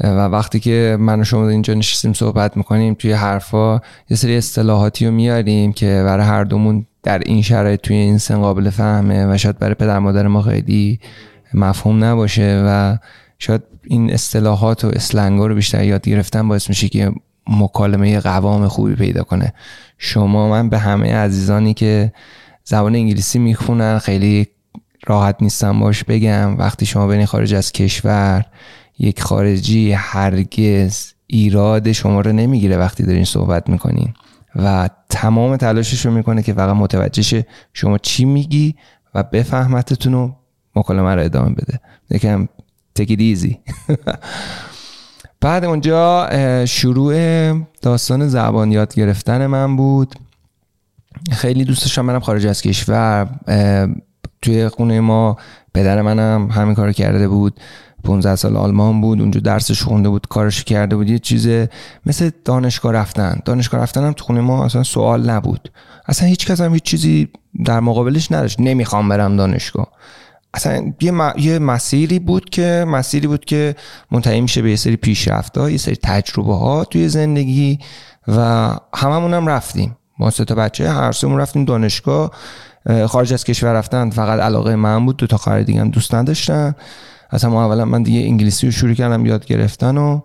و وقتی که من و شما اینجا نشستیم صحبت می‌کنیم توی حرفا یه سری اصطلاحاتی رو میاریم که برای هر دومون در این شرایط توی این سن قابل فهمه و شاید برای پدر مادر ما خیلی مفهوم نباشه و شاید این اصطلاحات و اسلنگا رو بیشتر یاد گرفتن باعث میشه که مکالمه قوام خوبی پیدا کنه. شما من به همه عزیزانی که زبان انگلیسی می‌خونن خیلی راحت نیستم باش بگم. وقتی شما برین خارج از کشور یک خارجی هرگز ایراد شما رو نمی‌گیره وقتی دارین صحبت می‌کنین. و تمام تلاشش رو می‌کنه که فقط متوجه شما چی میگی و بفهمتتون رو مکالمه رو ادامه بده. یکم it بعد اونجا شروع داستان زبان یاد گرفتن من بود. خیلی دوست داشتم منم خارج از کشور. توی خونه ما پدر منم همین کار کرده بود. 15 سال آلمان بود اونجا درسش خونده بود کارش کرده بود. یه چیز مثل دانشگاه رفتن. دانشگاه رفتن هم تو خونه ما اصلا سوال نبود. اصلا هیچ کس هم هیچ چیزی در مقابلش نداشت. نمی‌خوام برم دانشگاه. اصلا یه, یه مسیری بود که مسیری بود که منتهی میشه به یه سری پیشرفت ها یه سری تجربه ها توی زندگی و هممون هم رفتیم. ما سه تا بچه هر سمون رفتیم دانشگاه. خارج از کشور رفتن فقط علاقه من بود دو تا خواهر دیگه هم دوست نداشتن. اصلا ما اولا من دیگه انگلیسی رو شروع کردم یاد گرفتن و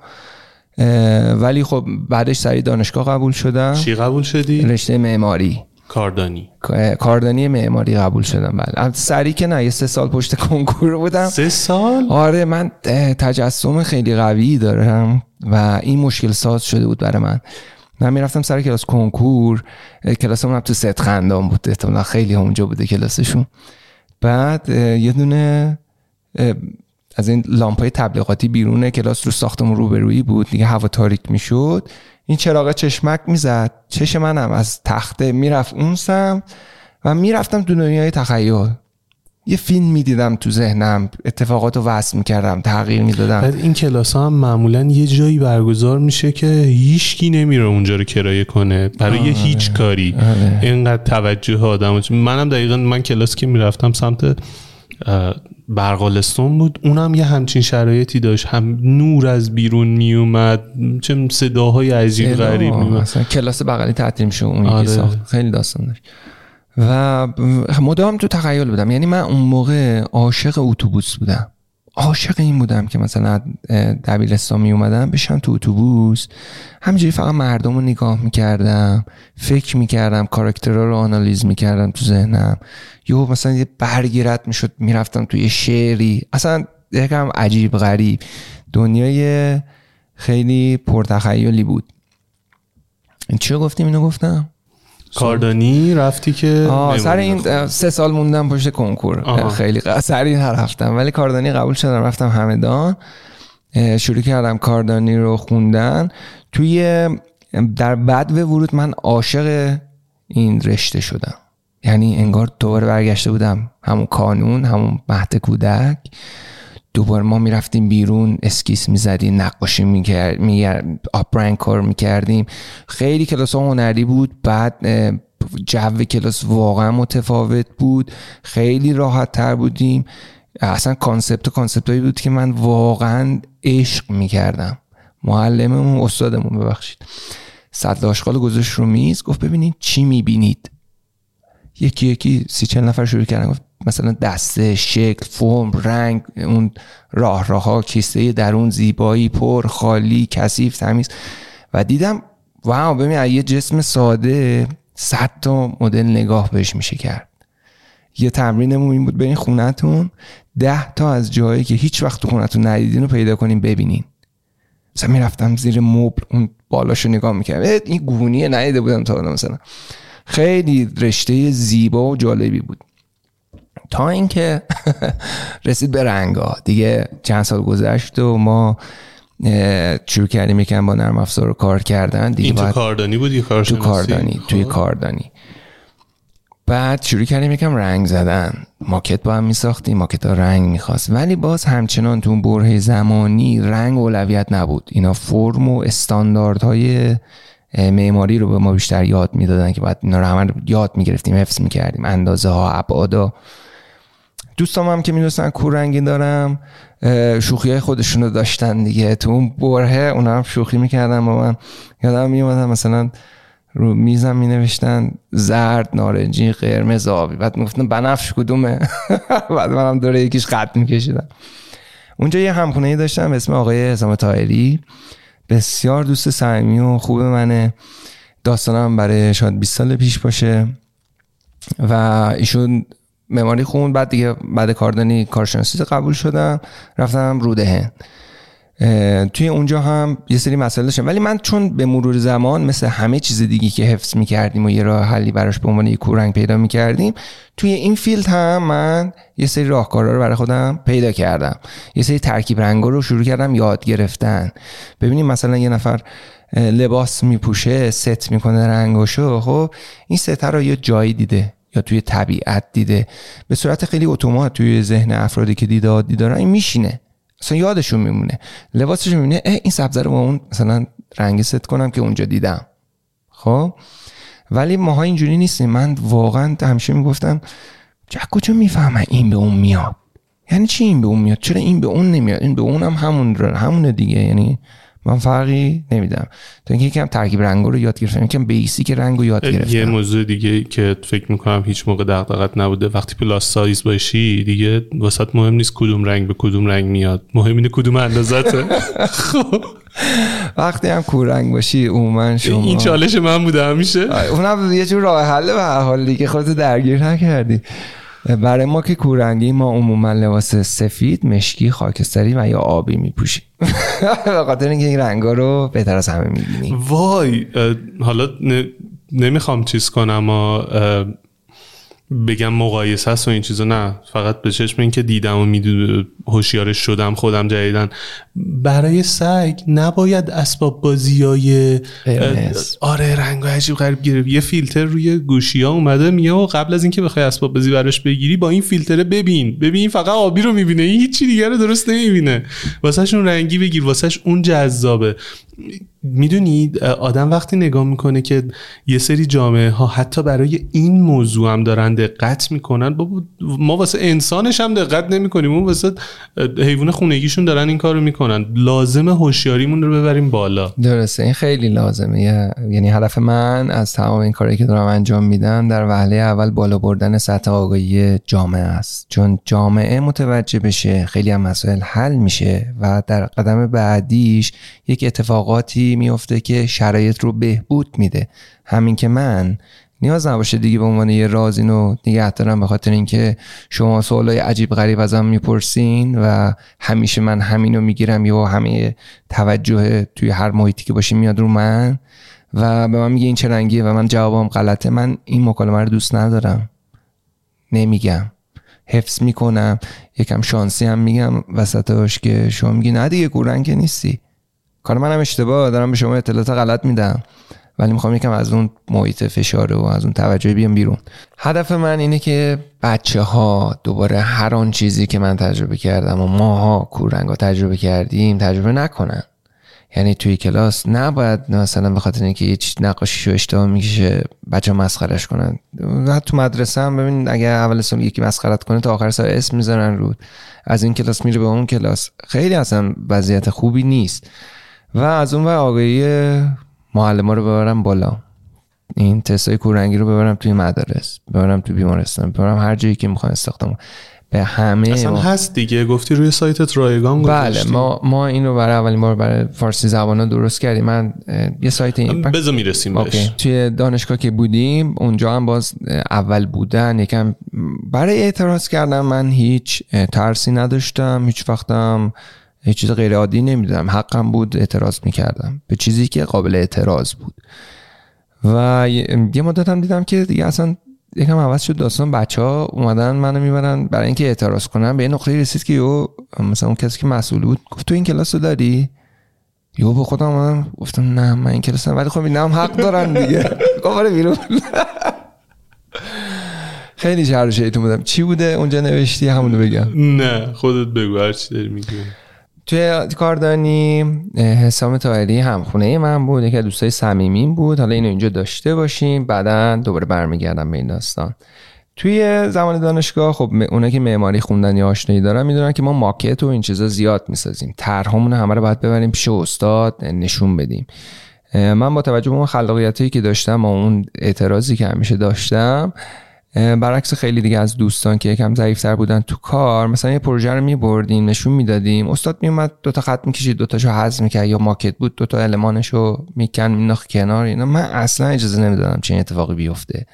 ولی خب بعدش سری دانشگاه قبول شدم. چی قبول شدی؟ رشته معماری. کاردانی. کاردانی معماری قبول شدم بله. سری که نه یه سه سال پشت کنکور بودم. سه سال؟ آره من تجسم خیلی قوی دارم و این مشکل ساز شده بود برای من. من می‌رفتم سر کلاس کنکور کلاس هم تو ست خندان بود احتمالا خیلی اونجا بوده کلاسشون. بعد یه دونه از این لامپای تبلیغاتی بیرون کلاس رو ساختمون روبرویی بود. دیگه هوا تاریک می‌شد. این چراغ چشمک می‌زد. چش منم از تخته می‌رفت اون سم و می‌رفتم دنیای تخیل. یه فیلم می‌دیدم تو ذهنم اتفاقات رو وصل می‌کردم تغییر می‌دادم. این کلاس ها هم معمولا یه جایی برگزار میشه که هیچکی نمیره اونجا رو کرایه کنه. برای آره. هیچ کاری. آره. اینقدر توجه آدم منم دقیقا من کلاس که می‌رفتم سمت برقالستون بود. اونم یه همچین شرایطی داشت. هم نور از بیرون میومد. چه صداهای عجیب غریب میومد. کلاس بغلی تعطیل میشه اون آره. ساخت. خیلی داستان داشت. و مدام تو تخیل بودم. یعنی من اون موقع عاشق اتوبوس بودم. عاشق این بودم که مثلا دبیرستان می اومدم بشم تو اتوبوس. همینجوری فقط مردم رو نگاه می‌کردم فکر می‌کردم کاراکترها رو آنالیز می‌کردم تو ذهنم. یهو مثلا یه برگیرت می‌شد می‌رفتم توی شعری. اصلا یکم عجیب غریب. دنیای خیلی پرتخیلی بود. چی گفتیم؟ اینو گفتم؟ کاردانی رفتی که سر این سه سال موندم پشت کنکور. خیلی سر این رفتم. ولی کاردانی قبول شدم رفتم همدان. شروع کردم کاردانی رو خوندن. توی در بعد به ورود من عاشق این رشته شدم. یعنی انگار دوباره برگشته بودم. همون کانون همون مهد کودک. دوباره ما می‌رفتیم بیرون اسکیس می‌زدیم نقاشی می‌کردیم آبرنگ کار می‌کردیم. خیلی کلاس ها هنری بود بعد جو کلاس واقعا متفاوت بود. خیلی راحت تر بودیم. اصلا concept، concept هایی بود که من واقعا عشق می‌کردم. معلممون استادمون ببخشید. سطل آشغال گذاشت رو میز گفت ببینید چی می‌بینید. یکی یکی سی چل نفر شروع کردن گفت مثلا دسته شکل فرم رنگ اون راه راه کیسه درون زیبایی پر خالی کثیف تمیز. و دیدم واو ببین یه جسم ساده صد تا مدل نگاه بهش میشه کرد. یه تمرینمون این بود برین خونتون ده تا از جایی که هیچ وقت تو خونتون ندیدین رو پیدا کنین ببینین. مثلا می‌رفتم زیر مبل اون بالاشو نگاه می‌کردم. این گونیه ندیده بودم تا مثلا. خیلی رشته زیبا و جالبی بود. تا اینکه رسید به رنگا. دیگه چند سال گذشت و ما شروع کردیم یکم با نرم افزار رو کار کردن. دیگه این تو کاردانی بود یا تو کاردانی توی خب. کاردانی. بعد شروع کردیم یکم رنگ زدن. ماکت با هم میساختیم ماکت ها رنگ می‌خواست. ولی باز همچنان تو اون بره زمانی رنگ اولویت نبود. اینا فرم و استانداردهای معماری رو به ما بیشتر یاد می‌دادن که بعد اینا رو همه یاد می‌گرفتیم حفظ می‌کردیم. اندازه ها ابعادا دوستام هم که می‌دونستن کور رنگی دارم شوخی های خودشون رو داشتن دیگه. تو اون بره اونا هم شوخی می‌کردن با من. یادم میومدن مثلا رو میزم می نوشتن زرد نارنجی قرمز آبی. بعد می‌گفتن بنفش کدومه؟ بعد منم دوره یکیش خط میکشیدم. اونجا یه همخونه داشتم به اسم آقای حسام تایری بسیار دوست صمیمی و خوب منه. داستانم برای شاید 20 سال پیش باشه. و ایشون معماری خون بعد دیگه بعد کاردانی کارشناسی قبول شدم رفتم رودهن توی اونجا هم یه سری مسائل داشتم. ولی من چون به مرور زمان مثل همه چیز دیگه که حفظ می‌کردیم و یه راه حلی براش به عنوان یه کورنگ پیدا می‌کردیم توی این فیلد هم من یه سری راهکارا رو برای خودم پیدا کردم. یه سری ترکیب رنگا رو شروع کردم یاد گرفتن. ببینیم مثلا یه نفر لباس میپوشه ست می‌کنه رنگاشو خب این ست رو یه جایی دیده. یا توی طبیعت دیده. به صورت خیلی اتومات توی ذهن افرادی که دیداد دیدارن این میشینه. اصلا یادشون میمونه. لباسشون میمونه این سبزه رو با اون مثلا رنگ ست کنم که اونجا دیدم. خب؟ ولی ماها اینجوری نیستیم. من واقعا همیشه می‌گفتم جک کجا می‌فهمه این به اون میاد؟ یعنی چی این به اون میاد؟ چرا این به اون نمیاد؟ این به اون هم همون همونه دیگه. یعنی من فرقی نمیدم تا اینکه یکم ترکیب رنگ رو یاد گرفتم یکم basic رنگ رو یاد گرفتم. یه موضوع دیگه که فکر می‌کنم هیچ موقع دغدغت نبوده. وقتی plus size باشی دیگه واست مهم نیست کدوم رنگ به کدوم رنگ میاد. مهم اینه کدوم اندازته. خب. وقتی هم کوررنگ باشی عموما شما این چالش من بوده همیشه. اونم یه جور راه حل به هر حال دیگه. خودت درگیر نکردی. برای ما که کورنگی ما عموما لباس سفید مشکی خاکستری و یا آبی میپوشیم. به خاطر اینکه این رنگا رو بهتر از همه می‌بینیم. وای حالا نمی‌خوام چیز کنم اما بگم مقایسه است و این چیزا نه. فقط به چشم این که دیدم و میدون هوشیارش شدم خودم جدیدن. برای سگ نباید اسباب بازی های آره رنگ عجیب غریب گرفت. یه فیلتر روی گوشی ها اومده میگه و قبل از اینکه بخوای اسباب بازی براش بگیری با این فیلتر ببین. ببین فقط آبی رو می‌بینه. هیچی دیگه رو درست نمی‌بینه. واسهش اون رنگی بگیر. واسهش اون جذابه. می‌دونید آدم وقتی نگاه می‌کنه که یه سری جامعه ها حتی برای این موضوع هم دارن دقت می‌کنن ما واسه انسانش هم دقت نمی‌کنیم. اون واسه حیوان خونگیشون دارن این کارو می‌کنن. لازم هوشیاریمون رو ببریم بالا. درسته این خیلی لازمه. یعنی هدف من از تمام این کاری که دارم انجام میدم در وهله اول بالا بردن سطح آگاهی جامعه است. چون جامعه متوجه بشه خیلی هم مسائل حل میشه و در قدم بعدیش یک اتفاقاتی میفته که شرایط رو بهبود میده. همین که من نیاز نباشه دیگه به عنوان یه راز اینو نگه دارم به خاطر اینکه شما سوالای عجیب غریب ازم می‌پرسین و همیشه من همینو می‌گیرم یا همه توجه توی هر محیطی که باشیم میاد رو من و به من میگه این چه رنگیه و من جوابم غلطه. من این مکالمه رو دوست ندارم. نمیگم. حفظ می‌کنم. یکم شانسی هم میگم. وسطش که شما میگی نه دیگه گورنگ نیستی. کار منم اشتباه دارم به شما اطلاعات غلط میدم. ولی می‌خوام یکم از اون محیط فشار و از اون توجه بیام بیرون. هدف من اینه که بچه ها دوباره هر آن چیزی که من تجربه کردم و ماها کورنگا تجربه کردیم تجربه نکنن. یعنی توی کلاس نباید مثلا به خاطر اینکه یه چیز نقاشیشو اشتباه می‌کشه بچه مسخرش کنن. و تو مدرسه هم ببین اگر اول سال یکی مسخرت کنه تا آخر سال اسم می‌ذارن رود. از این کلاس میره به اون کلاس. خیلی اصلا وضعیت خوبی نیست. و از اون و آگاهی معلم رو ببرم بالا. این تستای کورنگی رو ببرم توی مدارس ببرم توی بیمارستان ببرم هر جایی که می‌خوان استخدام به همه اصلا ما... هست دیگه. گفتی روی سایتت رایگان بله ما ما اینو برای اولین بار برای فارسی زبان درست کردیم. من یه سایت این بذار می‌رسیم بهش. توی دانشگاه که بودیم اونجا هم باز اول بودن. یکم برای اعتراض کردم من هیچ ترسی نداشتم. هیچ وقتم هیچ چیز غیر عادی نمی‌دونم. حقم بود اعتراض می‌کردم. به چیزی که قابل اعتراض بود. و یه مدت هم دیدم که دیگه اصلا یکم عوض شد. داستان بچه ها اومدن منو می‌برن. برای اینکه اعتراض کنم به یه نقطه رسید که یو مثلا اون کسی که مسئول بود گفت تو این کلاس رو داری؟ یو به خودم اومدم گفتم نه من این کلاس ولی خب این هم حق دارن دیگه. گفت بیرون. خیلی شهر شیطون بودم. چی بوده؟ اونجا نوشتی؟ همونو بگم. نه خودت بگو. هر چی داری میگی. توی کاردانی حسام تایری همخونه من بود یکی دوستای صمیمین بود. حالا اینو اینجا داشته باشیم. بعدا دوباره برمیگردم به این داستان. توی زمان دانشگاه خب اونا که معماری خوندن یا آشنایی دارن می‌دونن که ما ماکت و این چیزا زیاد می‌سازیم. طرحمون همه رو باید ببریم پیش استاد نشون بدیم. من با توجه به اون خلاقیتی که داشتم و اون اعتراضی که همیشه داشتم برعکس خیلی دیگه از دوستان که یکم ضعیفتر بودن تو کار مثلا یه پروژه رو میبردیم نشون می‌دادیم. استاد میومد دو تا خط می‌کشید دو تاشو حذف می‌کرد. یا ماکت بود دو تا المانشو میکن میناخت کنار. اینا. من اصلا اجازه نمی‌دادم چه اتفاقی بیفته.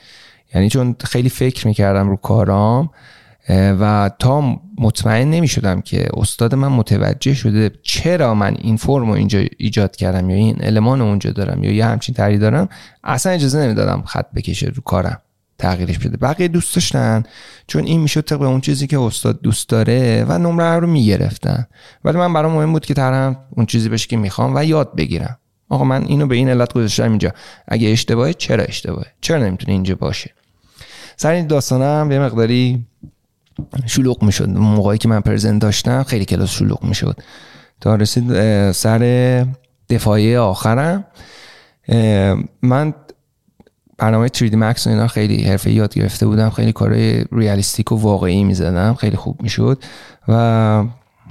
یعنی چون خیلی فکر می‌کردم رو کارام و تا مطمئن نمی شدم که استاد من متوجه شده چرا من این فرم رو اینجا ایجاد کردم یا این المان اونجا دارم یا یه همچین تری دارم اصلا اجازه نمی‌دادم خط بکشه رو کارم. تغییرش بده بقیه دوست داشتن چون این می‌شد طبق اون چیزی که استاد دوست داره و نمره رو می‌گرفتن. ولی من برام مهم بود که طرحم اون چیزی بشه که می‌خوام و یاد بگیرم. آقا من اینو به این علت گذاشتم اینجا. اگه اشتباهه چرا اشتباهه؟ چرا نمی‌تونه اینجا باشه؟ سر این داستانم یه مقداری شلوغ می‌شد. موقعی که من پرزنت داشتم خیلی کلاس شلوغ می‌شد. تا رسید سر دفاعی آخرم من برنامه 3D Max و اینا خیلی حرفه یاد گرفته بودم. خیلی کارهای ریالیستیک و واقعی می‌زدم. خیلی خوب می‌شد. و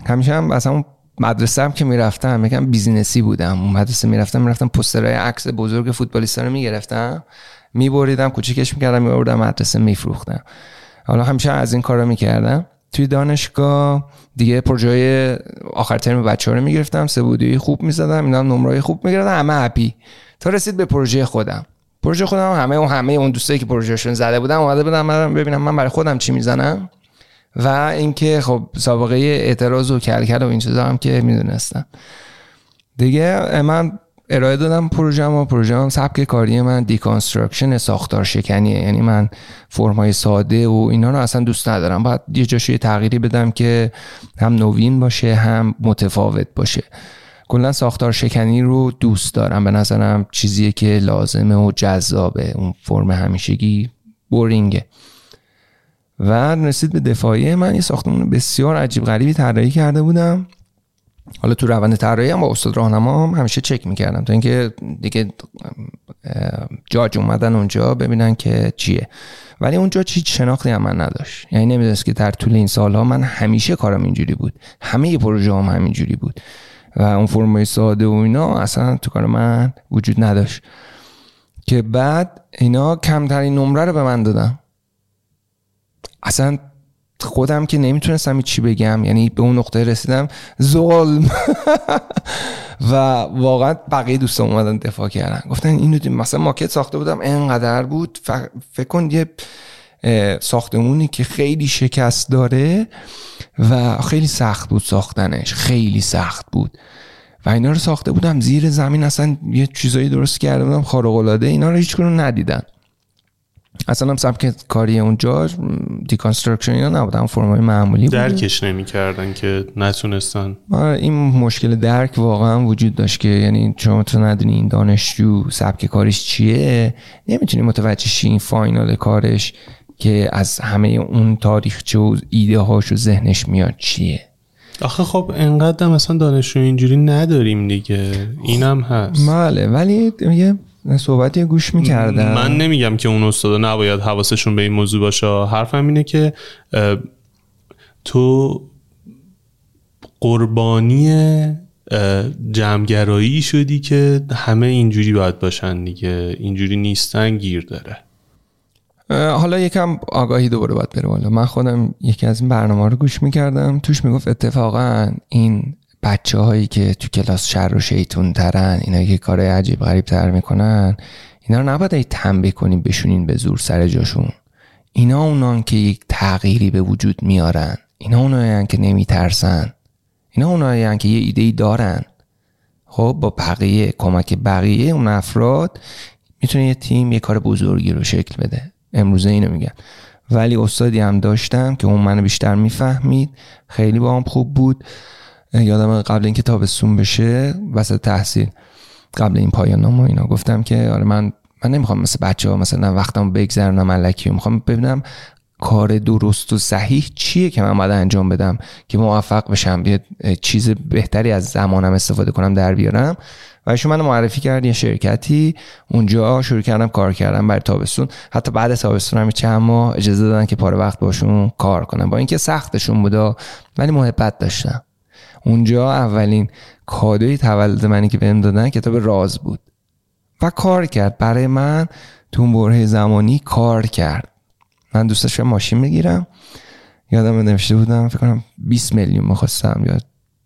همیشه هم اصلا اون مدرسه هم که می‌رفتم میگم business ی بودم. اون مدرسه می‌رفتم می‌رفتم پوسترهای عکس بزرگ فوتبالیستا رو می‌گرفتم. میبریدم کوچیکش می‌کردم میبردم مدرسه میفروختم. حالا همیشه از این کارا می‌کردم. توی دانشگاه دیگه پروژه آخر ترم بچه ها رو می‌گرفتم. سه خوب می‌زدم. اینا نمره خوب می‌گرفتم همه happy تا رسید به پروژه خودم. پروژه خودم همه اون همه اون دوستایی که پروژهشون زده بودم اومده بودم من ببینم من برای خودم چی می‌زنم. و اینکه خب سابقه اعتراض و کلکل و این چیزا هم که می‌دونستم. دیگه من ارائه دادم پروژه و پروژه سبک کاری من deconstruction ساختار شکنیه. یعنی من فرمای ساده و اینا رو اصلا دوست ندارم. باید یه جاشو یه تغییری بدم که هم نوین باشه هم متفاوت باشه. کلا ساختار شکنی رو دوست دارم. به نظرم چیزیه که لازمه و جذابه. اون فرم همیشگی بورینگه. و رسید به دفاعی من یه ساختمون بسیار عجیب غریبی طراحی کرده بودم. حالا تو روند طراحی هم با استاد راهنما هم همیشه چک می‌کردم تا اینکه دیگه جاج اومدن اونجا ببینن که چیه. ولی اونجا هیچ شناختی هم من نداشت. یعنی نمی‌دونست که در طول این سالها من همیشه کارم اینجوری بود. همه پروژه هم همینجوری بود. و اون فرمای ساده و اینا اصلا تو کار من وجود نداشت. که بعد اینا کمترین نمره رو به من دادم اصلا خودم که نمی‌تونستم چی بگم یعنی به اون نقطه رسیدم ظلم. و واقعا بقیه دوستان اومدن دفاع کردن. گفتن اینو مثلا ماکت ساخته بودم انقدر بود. فکر کن یه ساختمونی که خیلی شکست داره و خیلی سخت بود ساختنش خیلی سخت بود. و اینا رو ساخته بودم زیر زمین اصلا یه چیزایی درست کرده بودم خارق العاده اینا رو هیچ ندیدن. اصلا هم سبک کاری اونجا deconstruction یا نبودن فرمای معمولی درکش نمی‌کردن که نتونستن. آره، این مشکل درک واقعا وجود داشت که یعنی شما تو ندونی این دانشجو سبک کارش چیه نمی‌تونی متوجه شی این final کارش. که از همه اون تاریخچه و ایده هاش و ذهنش میاد چیه؟ آخه خب انقدر مثلا دانشجو اینجوری نداریم دیگه. اینم هست. بله ولی یه صحبتی گوش می‌کردم. من نمیگم که اون استاد نباید حواسشون به این موضوع باشه. حرفم اینه که تو قربانی جمعگرایی شدی که همه اینجوری باید باشن دیگه. اینجوری نیستن گیر داره. حالا یکم آگاهی دوباره باید بره بالا. من خودم یکی از این برنامه رو گوش می‌کردم. توش می‌گفت اتفاقا این بچه هایی که تو کلاس شر و شیطون ترن اینا که کار عجیب غریب تر می‌کنن اینا رو نباید تنبیه کنیم بشونین به زور سر جاشون. اینا اونان که یک تغییری به وجود میارن. اینا اونایی که نمیترسن. اینا اونایی که یه ایده ای دارن. خب با بقیه کمک بقیه اون افراد می‌تونه یه تیم یه کار بزرگی رو شکل بده. امروزه اینو میگن. ولی استادی هم داشتم که اون منو بیشتر می‌فهمید. خیلی با هم خوب بود. یادم قبل اینکه تابستون بشه وسط تحصیل قبل این پایان نامه اینا گفتم که آره من من نمی‌خوام مثل بچه ها مثلا وقتم بگذرونم علکی می‌خوام ببینم کار درست و صحیح چیه که من باید انجام بدم که موفق بشم؟ یه چیز بهتری از زمانم استفاده کنم در بیارم. و ایشون من معرفی کرد یه شرکتی. اونجا شروع کردم کار کردم برای تابستون. حتی بعد تابستون هم چند ماه اجازه دادن که پاره وقت باشون کار کنم. با اینکه سختشون بودا ولی محبت داشتم. اونجا اولین کادوی تولد منی که بهم دادن کتاب راز بود. و کار کرد. برای من تو اون بره زمانی کار کرد. من دوست داشتم ماشین بگیرم. یادم نوشته بودم فکر کنم 20 میلیون می‌خواستم یا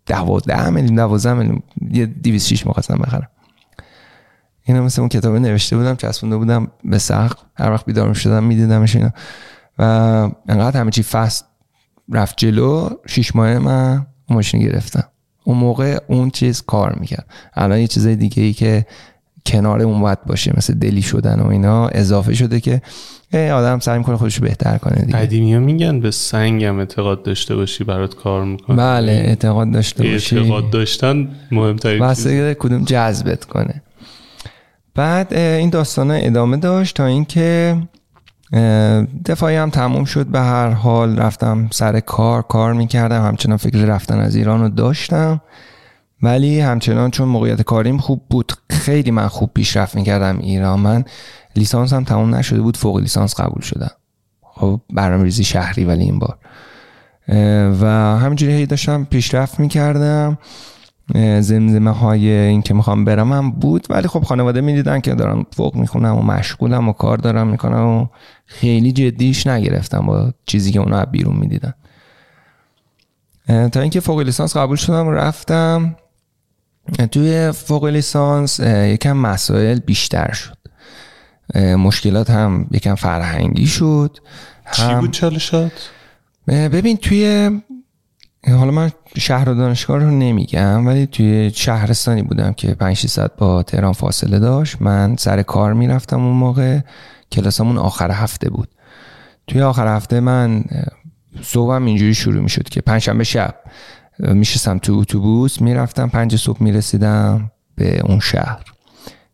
12 میلیون 12 میلیون یه 206 می‌خواستم بخرم. اینا مثل اون کتابه نوشته بودم چسبونده بودم به سقف. هر وقت بیدار شدم میدیدمش اینا. و انقدر همه چی فست رفت جلو شیش ماه من ماشین گرفتم. اون موقع اون چیز کار می‌کرد. الان یه چیزای دیگه ای که کنار اون باید باشه مثل دلی شدن و اینا اضافه شده که آدم سعی می‌کنه خودش بهتر کنه دیگه. قدیمی ها میگن به سنگم اعتقاد داشته باشی برات کار می‌کنه. بله اعتقاد داشته باشی. اعتقاد داشتن مهمترین چیز. کدوم جذبت کنه. بعد این داستان ادامه داشت تا اینکه دفاعی هم تموم شد. به هر حال رفتم سر کار کار می‌کردم. همچنان فکر رفتن از ایران رو داشتم. ولی همچنان چون موقعیت کاریم خوب بود خیلی من خوب پیشرفت می‌کردم ایران. من لیسانس هم تموم نشده بود فوق لیسانس قبول شدم خب برنامه ریزی شهری ولی این بار. و همینجوری هی داشتم پیشرفت می‌کردم. زمزمه های این که می‌خوام برم هم بود ولی خب خانواده می‌دیدن که دارم فوق می‌خونم و مشغولم و کار دارم می‌کنم و خیلی جدیش نگرفتم با چیزی که اونا بیرون می‌دیدن. تا اینکه فوق لیسانس قبول شدم رفتم. توی فوق لیسانس یکم مسائل بیشتر شد. مشکلات هم یکم فرهنگی شد. چی بود چالشات؟ ببین توی حالا من شهر و دانشگاه رو نمیگم ولی توی شهرستانی بودم که 5 600 با تهران فاصله داشت. من سر کار می‌رفتم اون موقع. کلاسمون آخر هفته بود. توی آخر هفته من صبحم اینجوری شروع می‌شد که پنجشنبه شب میشستم تو اتوبوس می‌رفتم پنج صبح می‌رسیدم به اون شهر.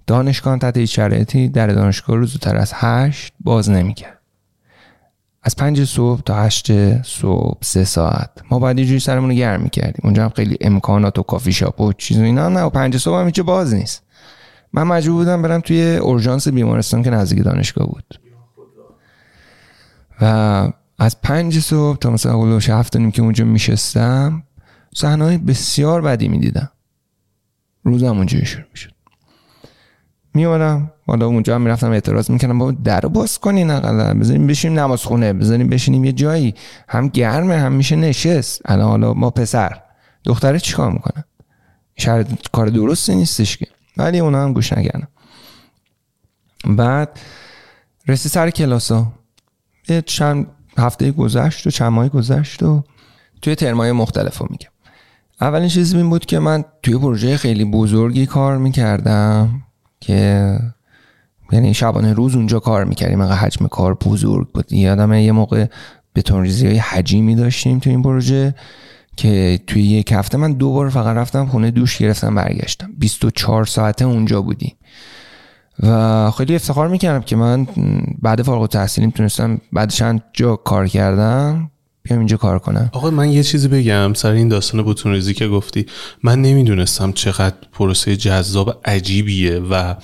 دانشگاه تحت هیچ شرایطی در دانشگاه رو زودتر از هشت باز نمی‌کرد. از پنج صبح تا هشت صبح سه ساعت. ما باید یه جوری سرمون رو گرم می‌کردیم. اونجا هم خیلی امکانات و کافی شاپ و چیز و اینا نه و پنج صبح هم هیچ باز نیست. من مجبور بودم برم توی اورژانس بیمارستان که نزدیک دانشگاه بود. و از پنج صبح تا مثلا قلوش هفت نیم که اونجا میشستم صحنه بسیار بدی می‌دیدم. روزم اونجا شروع می‌شد. میومدم حالا اونجا هم می‌رفتم اعتراض می‌کنم با در باز کنین اقلا بذاریم بشینیم نماز خونه بذاریم بشینیم یه جایی. هم گرمه هم میشه نشست. الان حالا ما پسر دختره چیکار می‌کنن شاید کار درستی نیستش که. ولی اونا هم گوش نکردم بعد رسی سر کلاسا یه چند هفته گذشت و چند ماه گذشت و توی ترمای مختلف رو میگم. اولین چیزی این بود که من توی پروژه خیلی بزرگی کار می‌کردم. که یعنی شبانه روز اونجا کار می‌کردیم اینقدر حجم کار بزرگ بود. یادم یه موقع بتون ریزی های حجیمی داشتیم تو این پروژه که توی یک هفته من دو بار فقط رفتم خونه دوش گرفتم برگشتم. 24 ساعته اونجا بودیم. و خیلی افتخار می‌کردم که من بعد فارغ التحصیلیم تونستم بعد چند جا کار کردم. بیام اینجا کار کنم. آقا من یه چیزی بگم سر این داستان بوتون ریزی که گفتی. من نمی‌دونستم چقدر پروسه جذاب عجیبیه و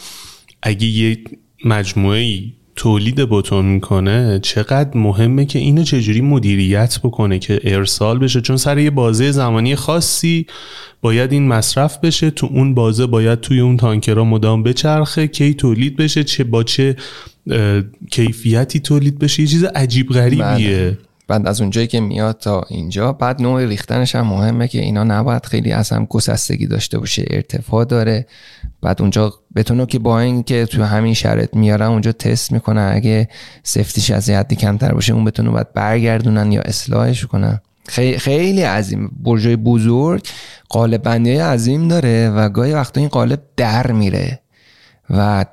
اگه یه مجموعه تولید بوتون می‌کنه چقدر مهمه که اینو چجوری مدیریت بکنه که ارسال بشه. چون سر یه بازه زمانی خاصی باید این مصرف بشه تو اون بازه باید توی اون تانکرها مدام بچرخه کی تولید بشه چه با چه کیفیتی تولید بشه. یه چیز عجیب غریبیه. بله. بعد از اونجایی که میاد تا اینجا. بعد نوع ریختنش هم مهمه که اینا نباید خیلی از هم گسستگی داشته باشه ارتفاع داره. بعد اونجا بتونه که با این که تو همین شرط میارن اونجا تست می‌کنن. اگه سفتیش از حدی کمتر باشه اون بتونه باید برگردونن یا اصلاحش کنن. خیلی خیلی عظیم. برجای بزرگ قالب بندی عظیم داره و گاهی وقتا این قالب در میره و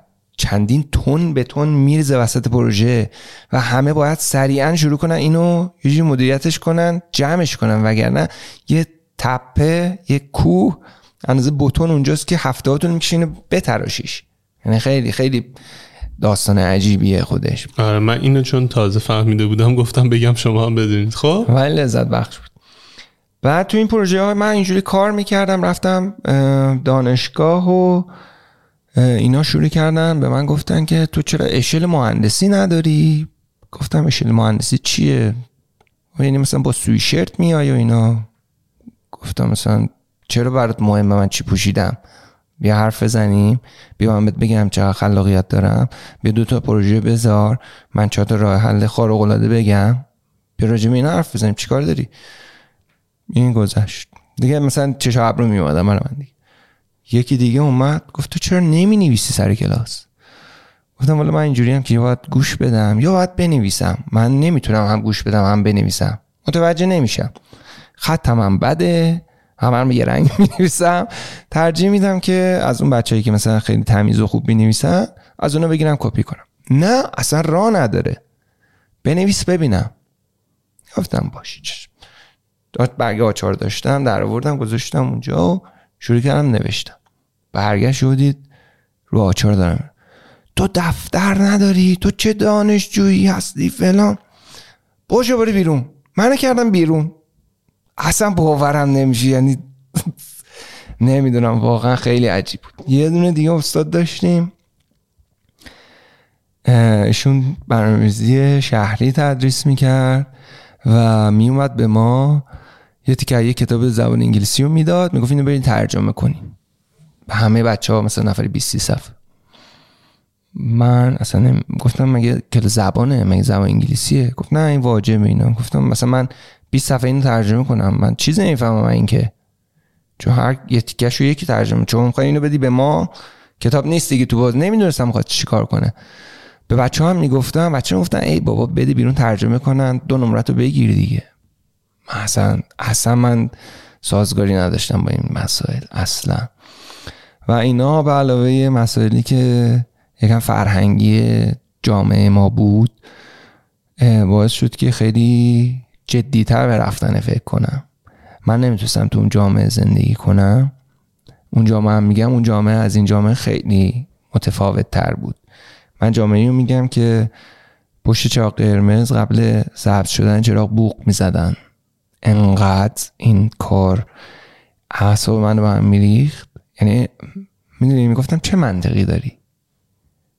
چندین تن به تن میرزه وسط پروژه و همه باید سریعا شروع کنن اینو یه مدیریتش کنن جمعش کنن. وگرنه یه تپه یه کوه اندازه بتون اونجاست که هفتهاتون میکشینه بتراشیش. یعنی خیلی خیلی داستان عجیبیه خودش. آره من اینو چون تازه فهمیده بودم گفتم بگم شما هم بدونید. خب؟ ولی لذت بخش بود. بعد تو این پروژه ها من اینجوری کار می‌کردم رفتم دانشگاه و اینا شروع کردن به من گفتن که تو چرا اشل مهندسی نداری؟ گفتم اشل مهندسی چیه؟ یعنی مثلا با سویشرت میای و اینا. گفتم مثلا چرا برات مهمه؟ من چی پوشیدم؟ بیا حرف بزنیم. بیا من بگم چقدر خلاقیت دارم. بیا دو تا پروژه بذار. من چهار تا راه حل خارق العاده بگم. بیا راجع به این حرف بزنیم. چیکار داری؟ این گذشت. دیگه مثلا چش ابرو میومدم من من دیگه. یکی دیگه اومد گفت تو چرا نمی نویسی سر کلاس؟ گفتم والا من اینجوری هم که باید گوش بدم یا باید بنویسم. من نمی‌تونم هم گوش بدم هم بنویسم. متوجه نمیشم. خطم هم بده هم هم یه رنگ می نویسم ترجیح میدم که از اون بچه‌ای که مثلا خیلی تمیز و خوب می نویسن از اونو بگیرم کپی کنم. نه اصلا راه نداره. بنویس ببینم. گفتم باشی چشم برگ آچار داشتم در آوردم گذاشتم اونجا و شروع کردم نوشتم. برگشت شدید رو آچار دارم. تو دفتر نداری؟ تو چه دانشجویی هستی فلان؟ باشه بری بیرون. منو کردم بیرون. اصلا باورم نمیشه. یعنی نمی‌دونم. واقعا خیلی عجیب بود. یه دونه دیگه استاد داشتیم. ایشون برنامه‌ریزی شهری تدریس می‌کرد و میومد به ما یه تیکه یه کتاب زبان انگلیسی رو می‌داد. می‌گفت اینو برید ترجمه کنیم همه بچه ها مثلا نفری 20 صفحه من اصلا گفتم مگه کل زبانه مگه زبان انگلیسیه؟ گفت نه این واجبه اینا. گفتم مثلا من 20 صفحه اینو ترجمه کنم. من چیزی نمی‌فهمم این که چون هر یه تیکش رو یکی ترجمه چون می‌خوای اینو بدی به ما کتاب نیست دیگه تو باز. نمی‌دونستم می‌خواد چیکار کنه. به بچه هم می‌گفتم. بچه گفتن ای بابا بدی بیرون ترجمه کنن دو نمرت رو بگیر دیگه. اصلا اصلا من سازگاری نداشتم با این مسائل. اصلا. و اینا به علاوه مسائلی که یکم فرهنگی جامعه ما بود باعث شد که خیلی جدیتر به رفتن فکر کنم. من نمی‌تونستم تو اون جامعه زندگی کنم. اون جامعه هم میگم اون جامعه از این جامعه خیلی متفاوت تر بود. من جامعه رو میگم که پشت چراغ قرمز قبل سبز شدن چراغ بوق می‌زدن. انقدر این کار اعصاب من رو هم میریخت. یعنی می‌دونی می‌گفتم چه منطقی داری؟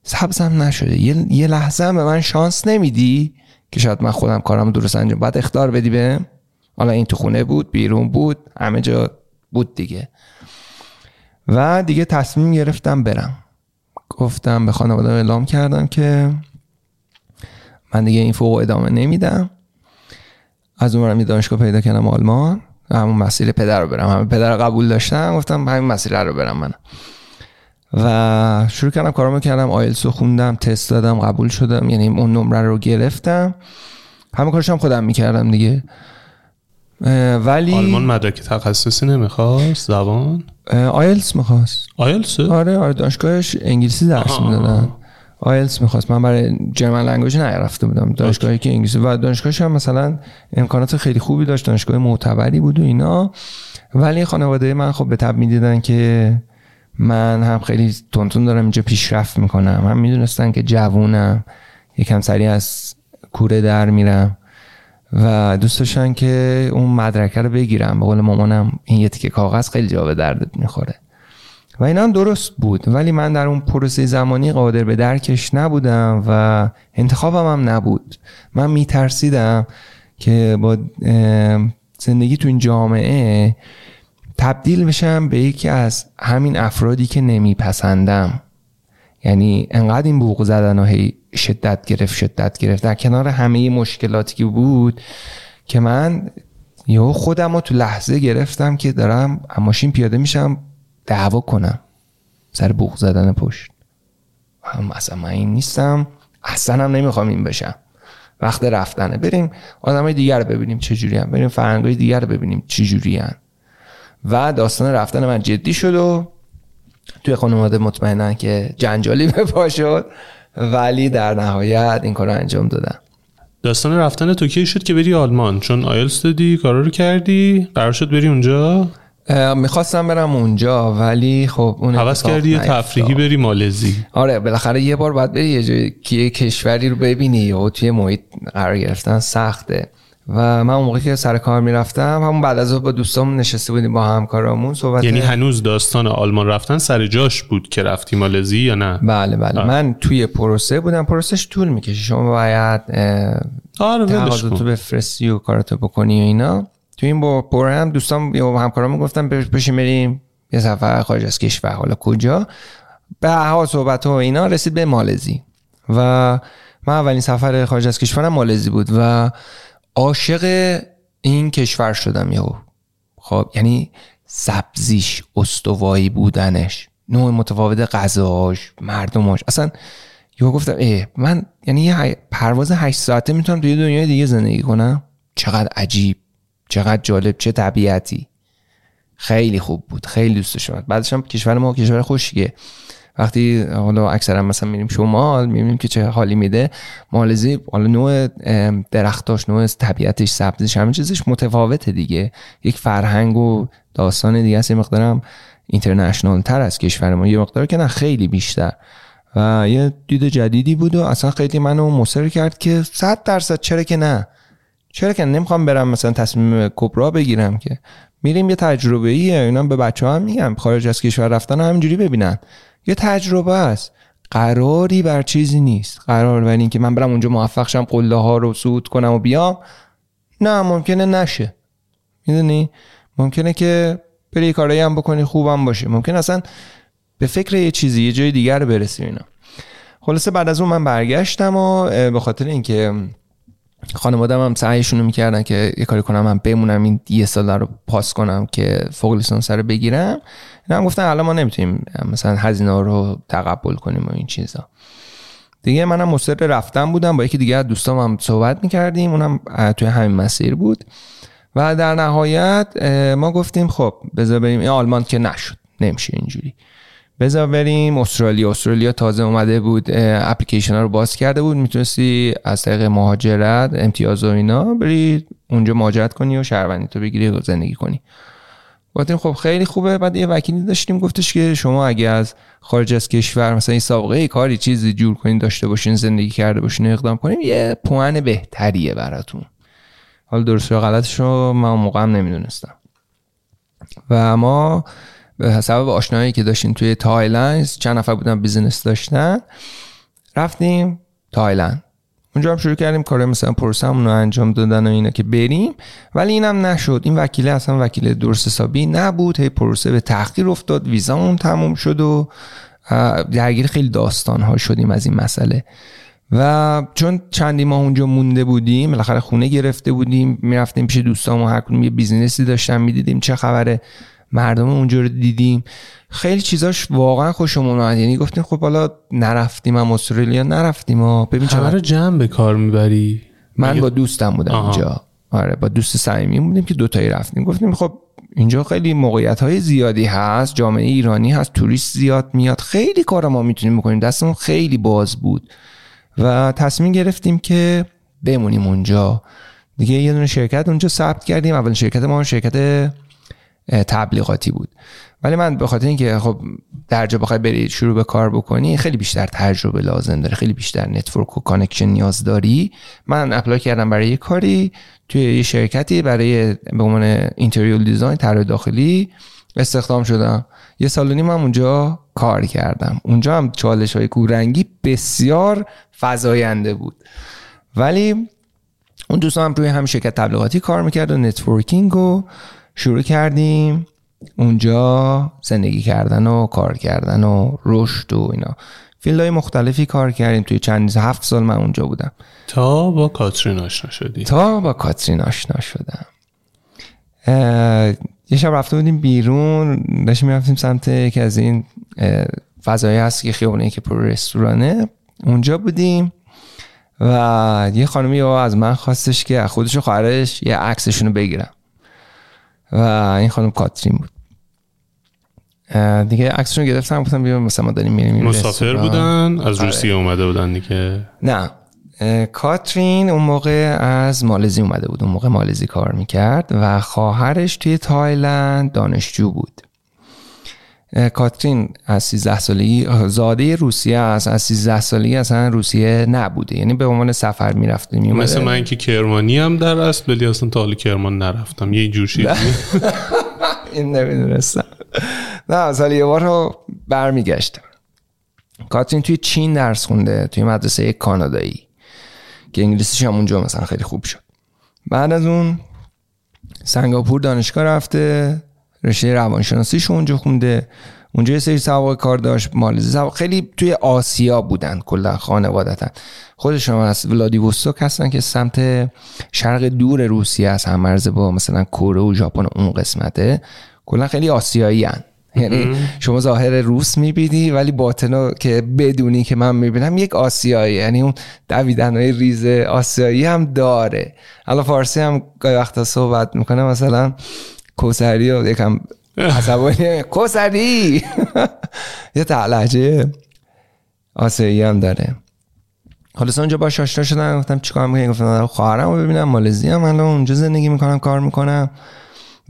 سبزم نشده. یه, یه لحظه هم به من شانس نمیدی که شاید من خودم کارم درست انجام باید اختار بدی به حالا این تو خونه بود بیرون بود همه جا بود دیگه. و دیگه تصمیم گرفتم برم. گفتم به خانواده اعلام کردم که من دیگه این فوق ادامه نمیدم. از اون یه دانشگاه پیدا کردم آلمان. همون مسیر پدر رو برم. همه پدر رو قبول داشتم گفتم همین مسیر رو برم من و شروع کردم کارامو کردم آیلتس رو خوندم تست دادم قبول شدم. یعنی اون نمره رو گرفتم. همه کارش هم خودم می‌کردم دیگه. ولی آلمان مدرک تخصصی نمی‌خواست؟ زبان؟ آیلتس می‌خواست. آیلتس؟ آره آره دانشگاهش انگلیسی درس می‌دادن. آیلتس می‌خواست. من برای German language نرفته بودم. دانشگاهی که انگلیسی و دانشگاهش هم مثلا امکانات خیلی خوبی داشت. دانشگاه معتبری بود و اینا. ولی خانواده من خب به تب می‌دیدن که من هم خیلی تونتون دارم اینجا پیشرفت می‌کنم. هم می‌دونستن که جوونم. یکم سریع از کوره در میرم. و دوست داشتن که اون مدرکه رو بگیرم. به قول مامانم این یه تیکه کاغذ خیلی جا به دردت می‌خوره. و اینا هم درست بود. ولی من در اون پروسه زمانی قادر به درکش نبودم و انتخابم هم نبود. من میترسیدم که با زندگی تو این جامعه تبدیل بشم به یکی از همین افرادی که نمیپسندم. یعنی انقدر این بوق زدن و هی شدت گرفت شدت گرفت. در کنار همه مشکلاتی که بود که من یهو خودم رو تو لحظه گرفتم که دارم ماشین پیاده میشم. دعوا کنم. سر بوق زدن پشت. هم اصلا من این نیستم. اصلا هم نمی‌خوام این بشم. وقت رفتنه. بریم آدمای دیگر رو ببینیم چجوری هم بریم فرنگای دیگر رو ببینیم چجوری هم. و داستان رفتن من جدی شد و توی خانواده مطمئنن که جنجالی به شد. ولی در نهایت این کار انجام دادم داستان رفتن تو کی شد که بری آلمان؟ چون آیلتس دادی کارا رو کردی. قرار شد بری اونجا؟ می‌خواستم برم اونجا ولی خب اون حواس کردی یه تفریحی بری مالزی؟ آره بالاخره یه بار باید بری یه جای کشوری رو ببینی و توی محیط قرار گرفتن سخته. و من اون موقع که سر کار می‌رفتم همون بعد از با دوستامون نشسته بودیم با همکارامون صحبت یعنی هنوز داستان آلمان رفتن سر جاش بود که رفتی مالزی یا نه؟ بله بله. آه. من توی پروسه بودم. پروسهش طول می‌کشه. شما باید آره تو بفرستی و کاراتو بکنی و اینا. تو این با هم دوستان یا همکارامون گفتم بشین بریم. یه سفر خارج از کشور. حالا کجا؟ به ها صحبت و اینا رسید به مالزی. و من اولین سفر خارج از کشورم مالزی بود و عاشق این کشور شدم یهو. خب یعنی سبزیش استوایی بودنش نوع متفاوت غذاش مردماش. اصلا یهو گفتم ای من یعنی یه پرواز 8 ساعته می‌تونم توی دنیای دیگه زندگی کنم؟ چقدر عجیب. چقدر جالب چه طبیعتی. خیلی خوب بود خیلی دوست داشتم. بعدش هم کشور ما کشور خوشیه وقتی حالا اکثرا مثلا میریم شمال می‌بینیم که چه حالی میده. مالزی حالا نوع درختاش نوع طبیعتش سبزش همه چیزش متفاوته دیگه. یک فرهنگ و داستان دیگه است مقدارم اینترنشنال تر از کشور ما. یه مقدار که نه خیلی بیشتر. و یه دید جدیدی بود و اصلا خیلی منو مصر کرد که صد درصد چرا که نه. چرا که نمی‌خوام برم مثلا تصمیم کبرا بگیرم که؟ میریم یه تجربه ایه اینا به بچه هم میگم خارج از کشور رفتن همینجوری ببینن. یه تجربه است. قراری بر چیزی نیست. قرار بر این که من برم اونجا موفق شم قله ها رو صعود کنم و بیام. نه ممکنه نشه. می‌دونی؟ ممکنه که بری کارایی هم بکنی خوبم باشه. ممکن اصلا به فکر یه چیزی یه جای دیگر برسی اینا. خلاصه بعد از اون من برگشتم و به خاطر اینکه خانوادم هم سعیشون رو می‌کردن که یه کاری کنم من بمونم این یه سال رو پاس کنم که فوق لیسانس رو بگیرم. اینا هم گفتن الان ما نمی‌تونیم مثلا هزینه رو تقبل کنیم و این چیزا. دیگه منم مصر رفتن بودم با یکی دیگه از دوستام هم صحبت می‌کردیم اونم توی همین مسیر بود. و در نهایت ما گفتیم خب بذار بریم این آلمان که نشد نمیشه اینجوری. بذار بریم. استرالیا. استرالیا تازه اومده بود اپلیکیشن ها رو باز کرده بود. می‌تونستی از طریق مهاجرت امتیاز و اینا بری اونجا مهاجرت کنی و شهروندی تو بگیری و زندگی کنی. گفتیم خب خیلی خوبه. بعد یه وکیلی داشتیم گفتش که شما اگه از خارج از کشور مثلا این سابقه کاری چیزی جور کنین داشته باشین زندگی کرده باشین اقدام کنیم یه پوان بهتریه براتون. حالا درست یا غلطش رو من موقع نمی‌دونستم. و ما به سبب آشنایی که داشتیم توی تایلند چند نفر بودن business داشتن رفتیم تایلند. اونجا هم شروع کردیم کار مثلا پروسه رو انجام دادن و اینا که بریم. ولی اینم نشد. این وکیله اصلا وکیل درست حسابی نبود. هی پروسه به تأخیر افتاد. ویزامون تموم شد و درگیر خیلی داستان ها شدیم از این مسئله. و چون چندین ماه اونجا مونده بودیم بالاخره خونه گرفته بودیم می‌رفتیم پیش دوستامون هر کدوم یه business ی داشتن می‌دیدیم چه خبره. مردم اونجا رو دیدیم. خیلی چیزاش واقعا خوشمون اومد. یعنی گفتیم خب حالا نرفتیم هم استرالیا نرفتیم. و ببین چرا رو جمع به کار می‌بری؟ من با دوستم بودم اونجا آره با دوست صمیمی بودیم که دوتایی رفتیم. گفتیم خب اینجا خیلی موقعیت های زیادی هست جامعه ایرانی هست توریست زیاد میاد. خیلی کار ما می‌تونیم بکنیم. دستمون خیلی باز بود. و تصمیم گرفتیم که بمونیم اونجا. دیگه یه دونه شرکت اونجا ثبت کردیم. اول شرکت ما شرکت تبلیغاتی بود. ولی من به خاطر اینکه خب درجا بخوای بری شروع به کار بکنی خیلی بیشتر تجربه لازم داره خیلی بیشتر network و connection نیاز داری. من apply کردم برای یه کاری توی یه شرکتی برای به عنوان interior design طراح داخلی استخدام شدم. یه سال و نیم هم اونجا کار کردم. اونجا هم چالش های کوررنگی بسیار فزاینده بود. ولی اون دوستان هم روی هم شرکت تبلیغاتی کار می‌کرد و networking و شروع کردیم. اونجا زندگی کردن و کار کردن و رشد و اینا. field های مختلفی کار کردیم. توی چند هفت سال من اونجا بودم. تا با کاترین آشنا شدی. تا با کاترین آشنا شدم. یه شب رفته بودیم بیرون. داشتیم می‌رفتیم سمت یکی از این فضایی هست که خیابونه که پر رستورانه. اونجا بودیم و یه خانمی از من خواستش که خودش و خواهرش یه عکسشون رو بگیرم. و این خانم کاترین بود. دیگه عکسشون گرفتم گفتم بیا مثلا ما داریم میریم مسافر بودن؟ از آره. روسیه اومده بودن دیگه؟ نه. کاترین اون موقع از مالزی اومده بود اون موقع مالزی کار می‌کرد و خواهرش توی تایلند دانشجو بود. کاترین از 13 سالگی زاده روسیه است از 13 سالگی اصلا روسیه نبوده. یعنی به عنوان سفر می‌رفته می مثل من که کرمانی هم در اصل ولی اصلا تا حالا کرمان نرفتم. یه جور این نمی‌دونستم. نه سال یه بار رو برمیگشتم. کاترین توی چین درس خونده توی مدرسه کانادایی که انگلیسیش هم اونجا مثلا خیلی خوب شد. بعد از اون سنگاپور دانشگاه رفته. رشته روانشناسیش اونجا خونده. اونجا یه سری سوابق کار داشت مالزی خیلی توی آسیا بودن کلا خانوادتا. خودشون از ولادیوستوک هستن که سمت شرق دور روسیه است هم مرز با مثلا کره و ژاپن اون قسمته. کلا خیلی آسیایی هن. یعنی شما ظاهر روس می‌بینی ولی باطنو که بدونی که من می‌بینم یک آسیایی. یعنی اون دویدن های ریز آسیایی هم داره. حالا فارسی هم گاهی وقتا صحبت می‌کنه مثلا کوسری و یکم عصبانی کوسری! یه تعلجه آسیایی هم داره. حالا اونجا باش آشنا شدم گفتم چیکار می‌کنی؟ گفتم خواهرم رو ببینم مالزی هم الان اونجا زندگی می‌کنم کار می‌کنم.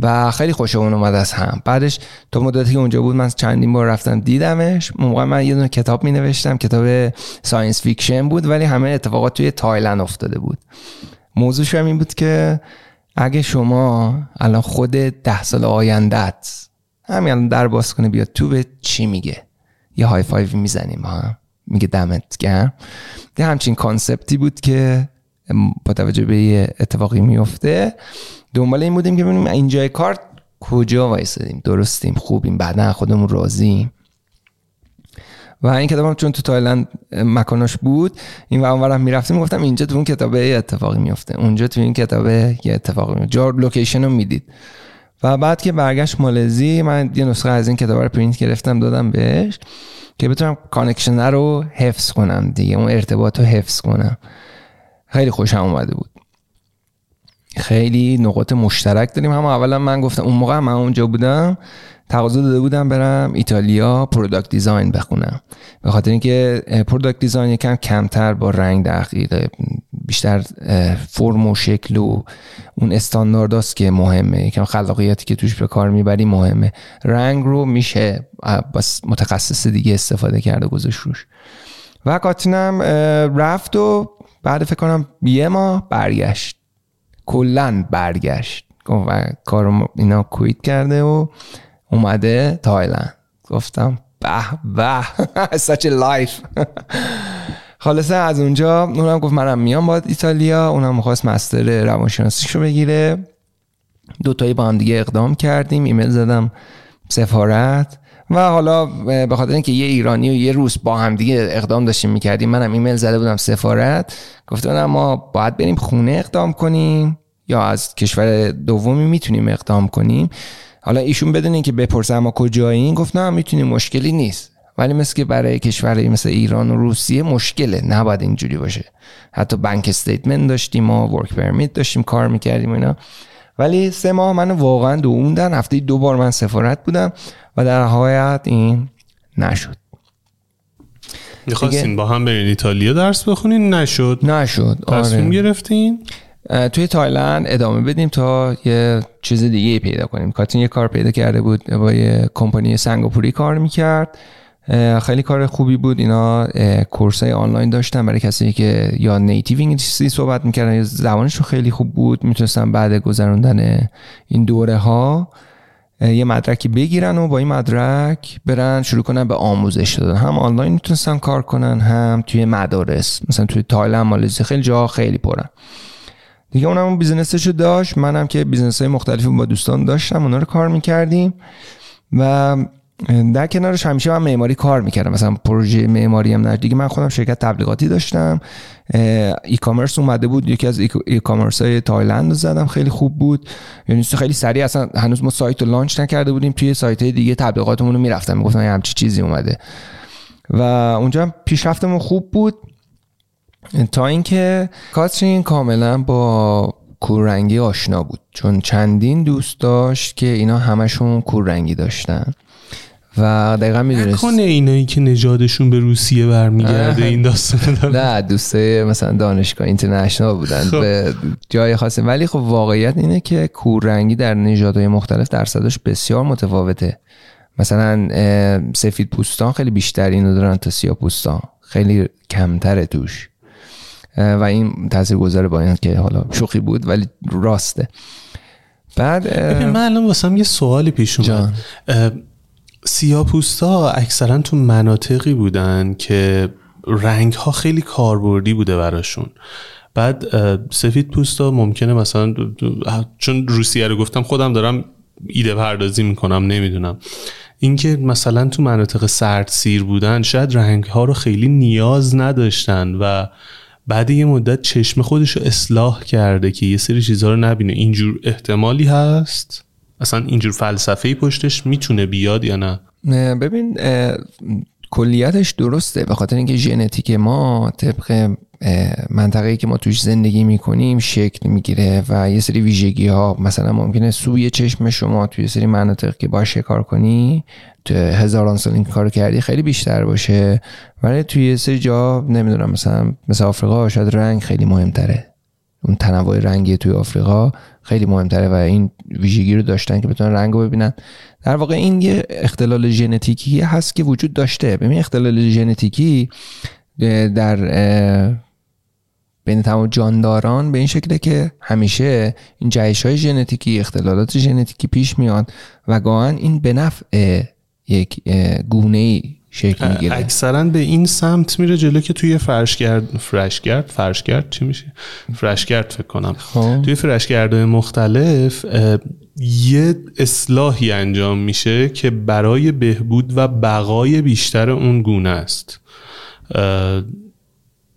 و خیلی خوشمون اومد از هم. بعدش تو مدتی که اونجا بود من چندین بار رفتم دیدمش. موقع من یه دونه کتاب می نوشتم کتاب science fiction بود ولی همه اتفاقات توی تایلند افتاده بود. موضوعش هم این بود که اگه شما الان خود ده سال آیندت همین الان در باز کنه بیاد تو بهت چی میگه؟ یه high five می‌زنیم هم میگه دمت گرم. یه همچین concept ی بود که با توجه به اتفاقی میفته دنبال این بودیم که ببینیم اینجای کار کجا وایسادیم. درستیم خوبیم بعدا خودمون راضیم. و این کتابم چون تو تایلند مکانش بود این و اونورم می‌رفتیم گفتم اینجا تو اون کتابه یه اتفاقی میفته اونجا تو این کتابه یه اتفاقی میفته جا location رو می‌دید. و بعد که برگشت مالزی من یه نسخه از این کتاب رو پرینت گرفتم دادم بهش که بتونم connection رو حفظ کنم دیگه اون ارتباط رو حفظ کنم. خیلی خوشم اومده بود. خیلی نقاط مشترک داریم. هم اولا من گفتم اون موقع من اونجا بودم. تقاضا داده بودم برم ایتالیا product design بخونم. به خاطر اینکه product design یکم کمتر با رنگ دقیق بیشتر فرم و شکل و اون استاندارداست که مهمه. یکم خلاقیتی که توش به کار می‌بری مهمه. رنگ رو میشه به متخصص دیگه استفاده کرده گذاشت روش. و کاتینم رفت و بعد فکر کنم یه ماه برگشت. کلا برگشت. و کارو اینا quit کرده و اومده تایلند. گفتم به به such a life. خلاصه از اونجا اونم گفت منم میام با ایتالیا اونم می‌خواست master روانشناسیشو بگیره. دوتایی با هم دیگه اقدام کردیم ایمیل زدم سفارت. و حالا به خاطر اینکه یه ایرانی و یه روس با هم دیگه اقدام داشتیم می‌کردیم منم ایمیل زده بودم سفارت. گفتم ما باید بریم خونه اقدام کنیم یا از کشور دومی می‌تونیم اقدام کنیم. حالا ایشون بدونین که بپرسه ما کجایین گفت نه می‌تونیم مشکلی نیست. ولی مثل که برای کشوری مثل ایران و روسیه مشکله نباید اینجوری باشه. حتی bank statement داشتیم و work permit داشتیم کار می‌کردیم اینا. ولی سه ماه من واقعا دووندن هفته دو بار من سفارت بودم و در نهایت این نشد. می‌خواستین با هم برین ایتالیا درس بخونین؟ نشد. نشد تصمیم آره. گرفتین؟ توی تایلند ادامه بدیم تا یه چیز دیگه پیدا کنیم. کاتین یه کار پیدا کرده بود با یه کمپانی سنگاپوری کار می‌کرد. خیلی کار خوبی بود. اینا course های آنلاین داشتن برای کسی که یا native انگلیسی صحبت می‌کردن یا زبانشون خیلی خوب بود. می‌تونستن بعد گذراندن این دوره ها یه مدرکی بگیرن و با این مدرک برن شروع کنن به آموزش دادن. هم آنلاین می‌تونستن کار کنن هم توی مدارس مثلا توی تایلند مالزی خیلی جا خیلی پرن. دیگه اونم اون business شو داشت. منم که business های مختلفی با دوستان داشتم اونا رو کار می‌کردیم. و در کنارش همیشه من معماری کار می‌کردم. مثلا پروژه معماری هم دیگه من خودم شرکت تبلیغاتی داشتم. e-commerce اومده بود. یکی از e-commerce های تایلند رو زدم. خیلی خوب بود. یعنی خیلی سریع اصلا هنوز ما سایت رو launch نکرده بودیم. توی سایت های دیگه تبلیغاتمون رو می‌رفتم. می‌گفتم همچی چیزی اومده. و اونجا پیشرفتمون خوب بود. تا اینکه کاترین کاملا با کوررنگی آشنا بود. چون چندین دوست داشت که اینا همشون کوررنگی داشتن. و دقیقا می‌دونست کنه اینایی که نژادشون به روسیه برمیگرده این داستان نه دوسته مثلا دانشگاه اینترنشنال بودن. خب. به جای خاصه ولی خب واقعیت اینه که کوررنگی در نژادهای مختلف درصدش بسیار متفاوته. مثلا سفید پوستان خیلی بیشتر اینو دارن تا سیاه پوستان. خیلی کمتره توش. و این تاثیر گذاره با این که حالا شوخی بود ولی راسته. بعد من الان واسم یه سوالی پیش اومد. سیاپوستا اکثرا تو مناطقی بودن که رنگ ها خیلی کاربردی بوده براشون. بعد سفید پوستا ممکنه مثلا چون روسیه رو گفتم خودم دارم ایده پردازی می‌کنم نمی‌دونم. اینکه مثلا تو مناطق سرد سیر بودن شاید رنگ ها رو خیلی نیاز نداشتن و بعد یه مدت چشم خودش رو اصلاح کرده که یه سری چیزها رو نبینه. اینجور احتمالی هست؟ اصلا اینجور فلسفه پشتش می‌تونه بیاد یا نه؟ ببین کلیتش درسته. به خاطر اینکه ژنتیک ما طبق منطقه‌ای که ما توش زندگی می‌کنیم شکل می‌گیره و یه سری ویژگی ها مثلا ممکنه سوی چشم شما توی سری مناطق که باید شکار کنی تو هزاران سال این کار کردی خیلی بیشتر باشه. ولی توی یه سری جا نمی‌دونم مثلا مثل آفریقا شاید رنگ خیلی مهمتره. اون تنوع رنگی توی آفریقا خیلی مهمتره و این ویژگی رو داشتن که بتونن رنگ رو ببینن. در واقع این یه اختلال ژنتیکی هست که وجود داشته. ببین اختلال ژنتیکی در بین تمام جانداران به این شکله که همیشه این جهش های ژنتیکی اختلالات ژنتیکی پیش میاد و گاهن این به نفع یک گونه ای شکل می‌گیره. اکثرا به این سمت میره جلو که توی فرشگرد فرشگرد فرشگرد چی میشه؟ فرشگرد فکر کنم. خب. توی فرشگردهای مختلف یه اصلاحی انجام میشه که برای بهبود و بقای بیشتر اون گونه است.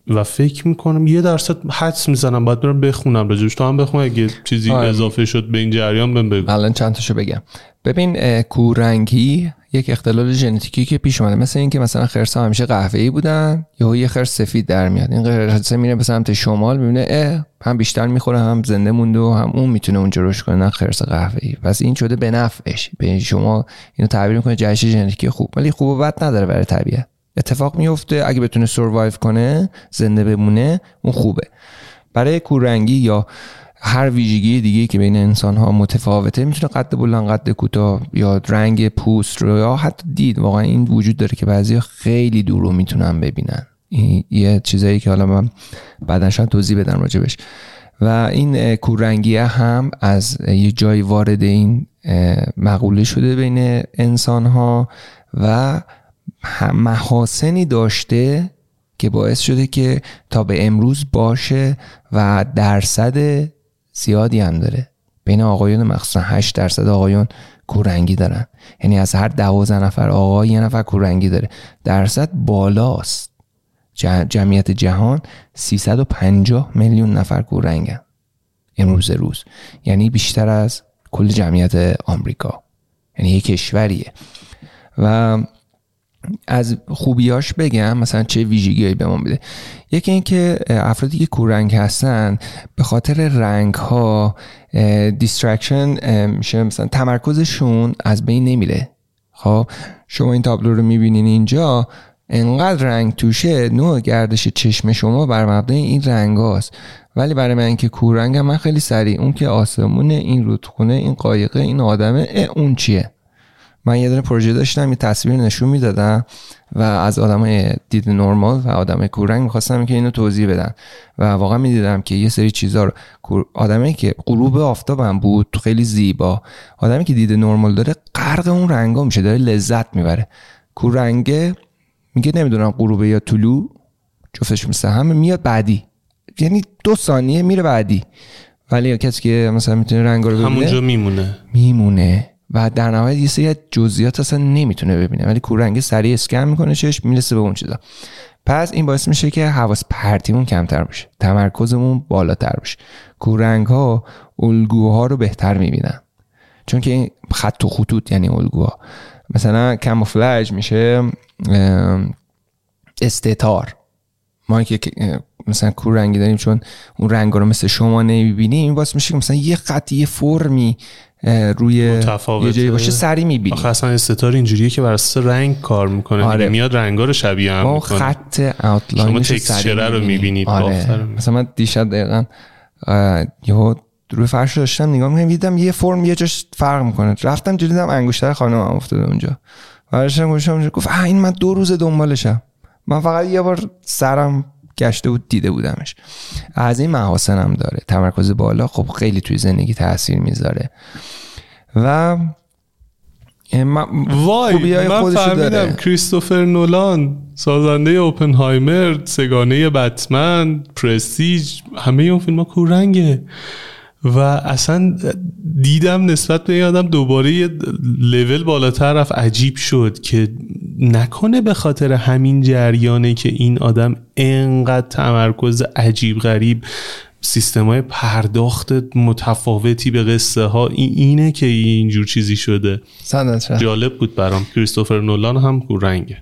و فکر می‌کنم یه درصد حدس می‌زنم باید برم بخونم. راجبش تو هم بخون اگه چیزی آره. اضافه شد به این جریان بهم بگو. الان چند تاشو بگم. ببین کورنگی یک اختلال ژنتیکی که پیش اومده مثل اینکه مثلا خرس همیشه قهوه‌ای بودن یا یه خرس سفید در میاد این خرس میره به سمت شمال می‌بینه اه هم بیشتر می‌خوره هم زنده مونده و هم اون می‌تونه اونجا رشد کنه نه خرس قهوه‌ای. پس این شده به نفعش. به شما اینو تعبیر می‌کنه جهش ژنتیکی خوب. ولی خوب و بد نداره برای طبیعت. اتفاق میفته اگه بتونه سروایو کنه زنده بمونه اون خوبه. برای کورنگی یا هر ویژگی دیگه که بین انسان ها متفاوته می‌تونه قد بلند قد کوتاه یا رنگ پوست رو یا حتی دید. واقعا این وجود داره که بعضی خیلی دور رو می‌تونن ببینن. یه چیزایی که حالا من بعدا شاید توضیح بدم راجبش. و این کورنگی هم از یه جای وارد این مقوله شده بین انسان ها و محاسنی داشته که باعث شده که تا به امروز باشه و درصد زیادی هم داره. بین آقایون مخصوصا 8 درصد آقایون کورنگی دارن. یعنی از هر دوازده نفر آقای یه نفر کورنگی داره. درصد بالاست. جمعیت جهان 350 میلیون نفر کورنگن. امروز روز. یعنی بیشتر از کل جمعیت آمریکا. یعنی یه کشوریه. و از خوبیاش بگم مثلا چه ویژگیهایی به ما میده. یکی اینکه افرادی که کوررنگ هستن به خاطر رنگ ها distraction میشه مثلا تمرکزشون از بین نمیره. خب شما این تابلو رو می‌بینین اینجا انقدر رنگ توشه نوع گردش چشم شما بر مبنای این رنگ هاست ولی برای من که کوررنگم من خیلی سریع اون که آسمونه این رودخونه این قایقه این آدمه اون چیه؟ من یه دونه پروژه داشتم یه تصویر نشون می‌دادم و از آدم دید نرمال و آدم کورنگ می‌خواستم که اینو توضیح بدن و واقعا می‌دیدم که یه سری چیزا رو آدمی که غروب آفتابم بود خیلی زیبا آدمی که دید نرمال داره غرق اون رنگا میشه داره لذت می‌بره. کورنگه میگه نمی‌دونم غروبه یا طلوع جفتش مثل همه میاد بعدی. یعنی دو ثانیه میره بعدی. ولی کسی که مثلا می‌تونه رنگ رو ببینه همونجا میمونه. میمونه. و در نهایت یه سری جزئیات اصلا نمی‌تونه ببینه ولی کورنگ سریع اسکن می‌کنه چش می‌رسه به اون چیزا. پس این باعث میشه که حواس پرتیمون کمتر باشه تمرکزمون بالاتر باشه کورنگ ها الگوها رو بهتر می‌بینن. چون که این خط و خطوط یعنی الگوها. مثلا کاموفلاژ میشه استتار ما که مثلا کور رنگی داریم چون اون رنگ رو مثل شما نمی‌بینیم این باعث میشه که مثلا یه خط یه فرمی روی یه جایی باشه سری می‌بینی. آخه اصلا استتار اینجوریه که بر اساس رنگ کار می‌کنه. آره. میاد رنگا رو شبیه هم می‌کنه. خط اوتلاین شما رو می‌بینید آره. مثلا من دیشب دقیقا یهو روی فرش داشتم نگاه می‌کنم دیدم یه فرم یه جاش فرق می‌کنه. رفتم دیدم انگشتر خانم هم افتاده اونجا. برشم گوشم گفت این من دو روز دنبالشم. من فقط یه بار سرم گشته بود دیده بودمش. از این محاسنم داره. تمرکز بالا خب خیلی توی زندگی تاثیر می‌ذاره. و وای من فهمیدم کریستوفر نولان سازنده اوپنهایمر سگانه بتمن پرستیج همه اون فیلم ها کورنگه. و اصلا دیدم نسبت به آدم دوباره یه لول بالاتر رفت عجیب شد که نکنه به خاطر همین جریانه که این آدم انقدر تمرکز عجیب غریب سیستم های پرداخت متفاوتی به قصه ها اینه که اینجور چیزی شده. جالب بود برام. کریستوفر نولان هم رنگه.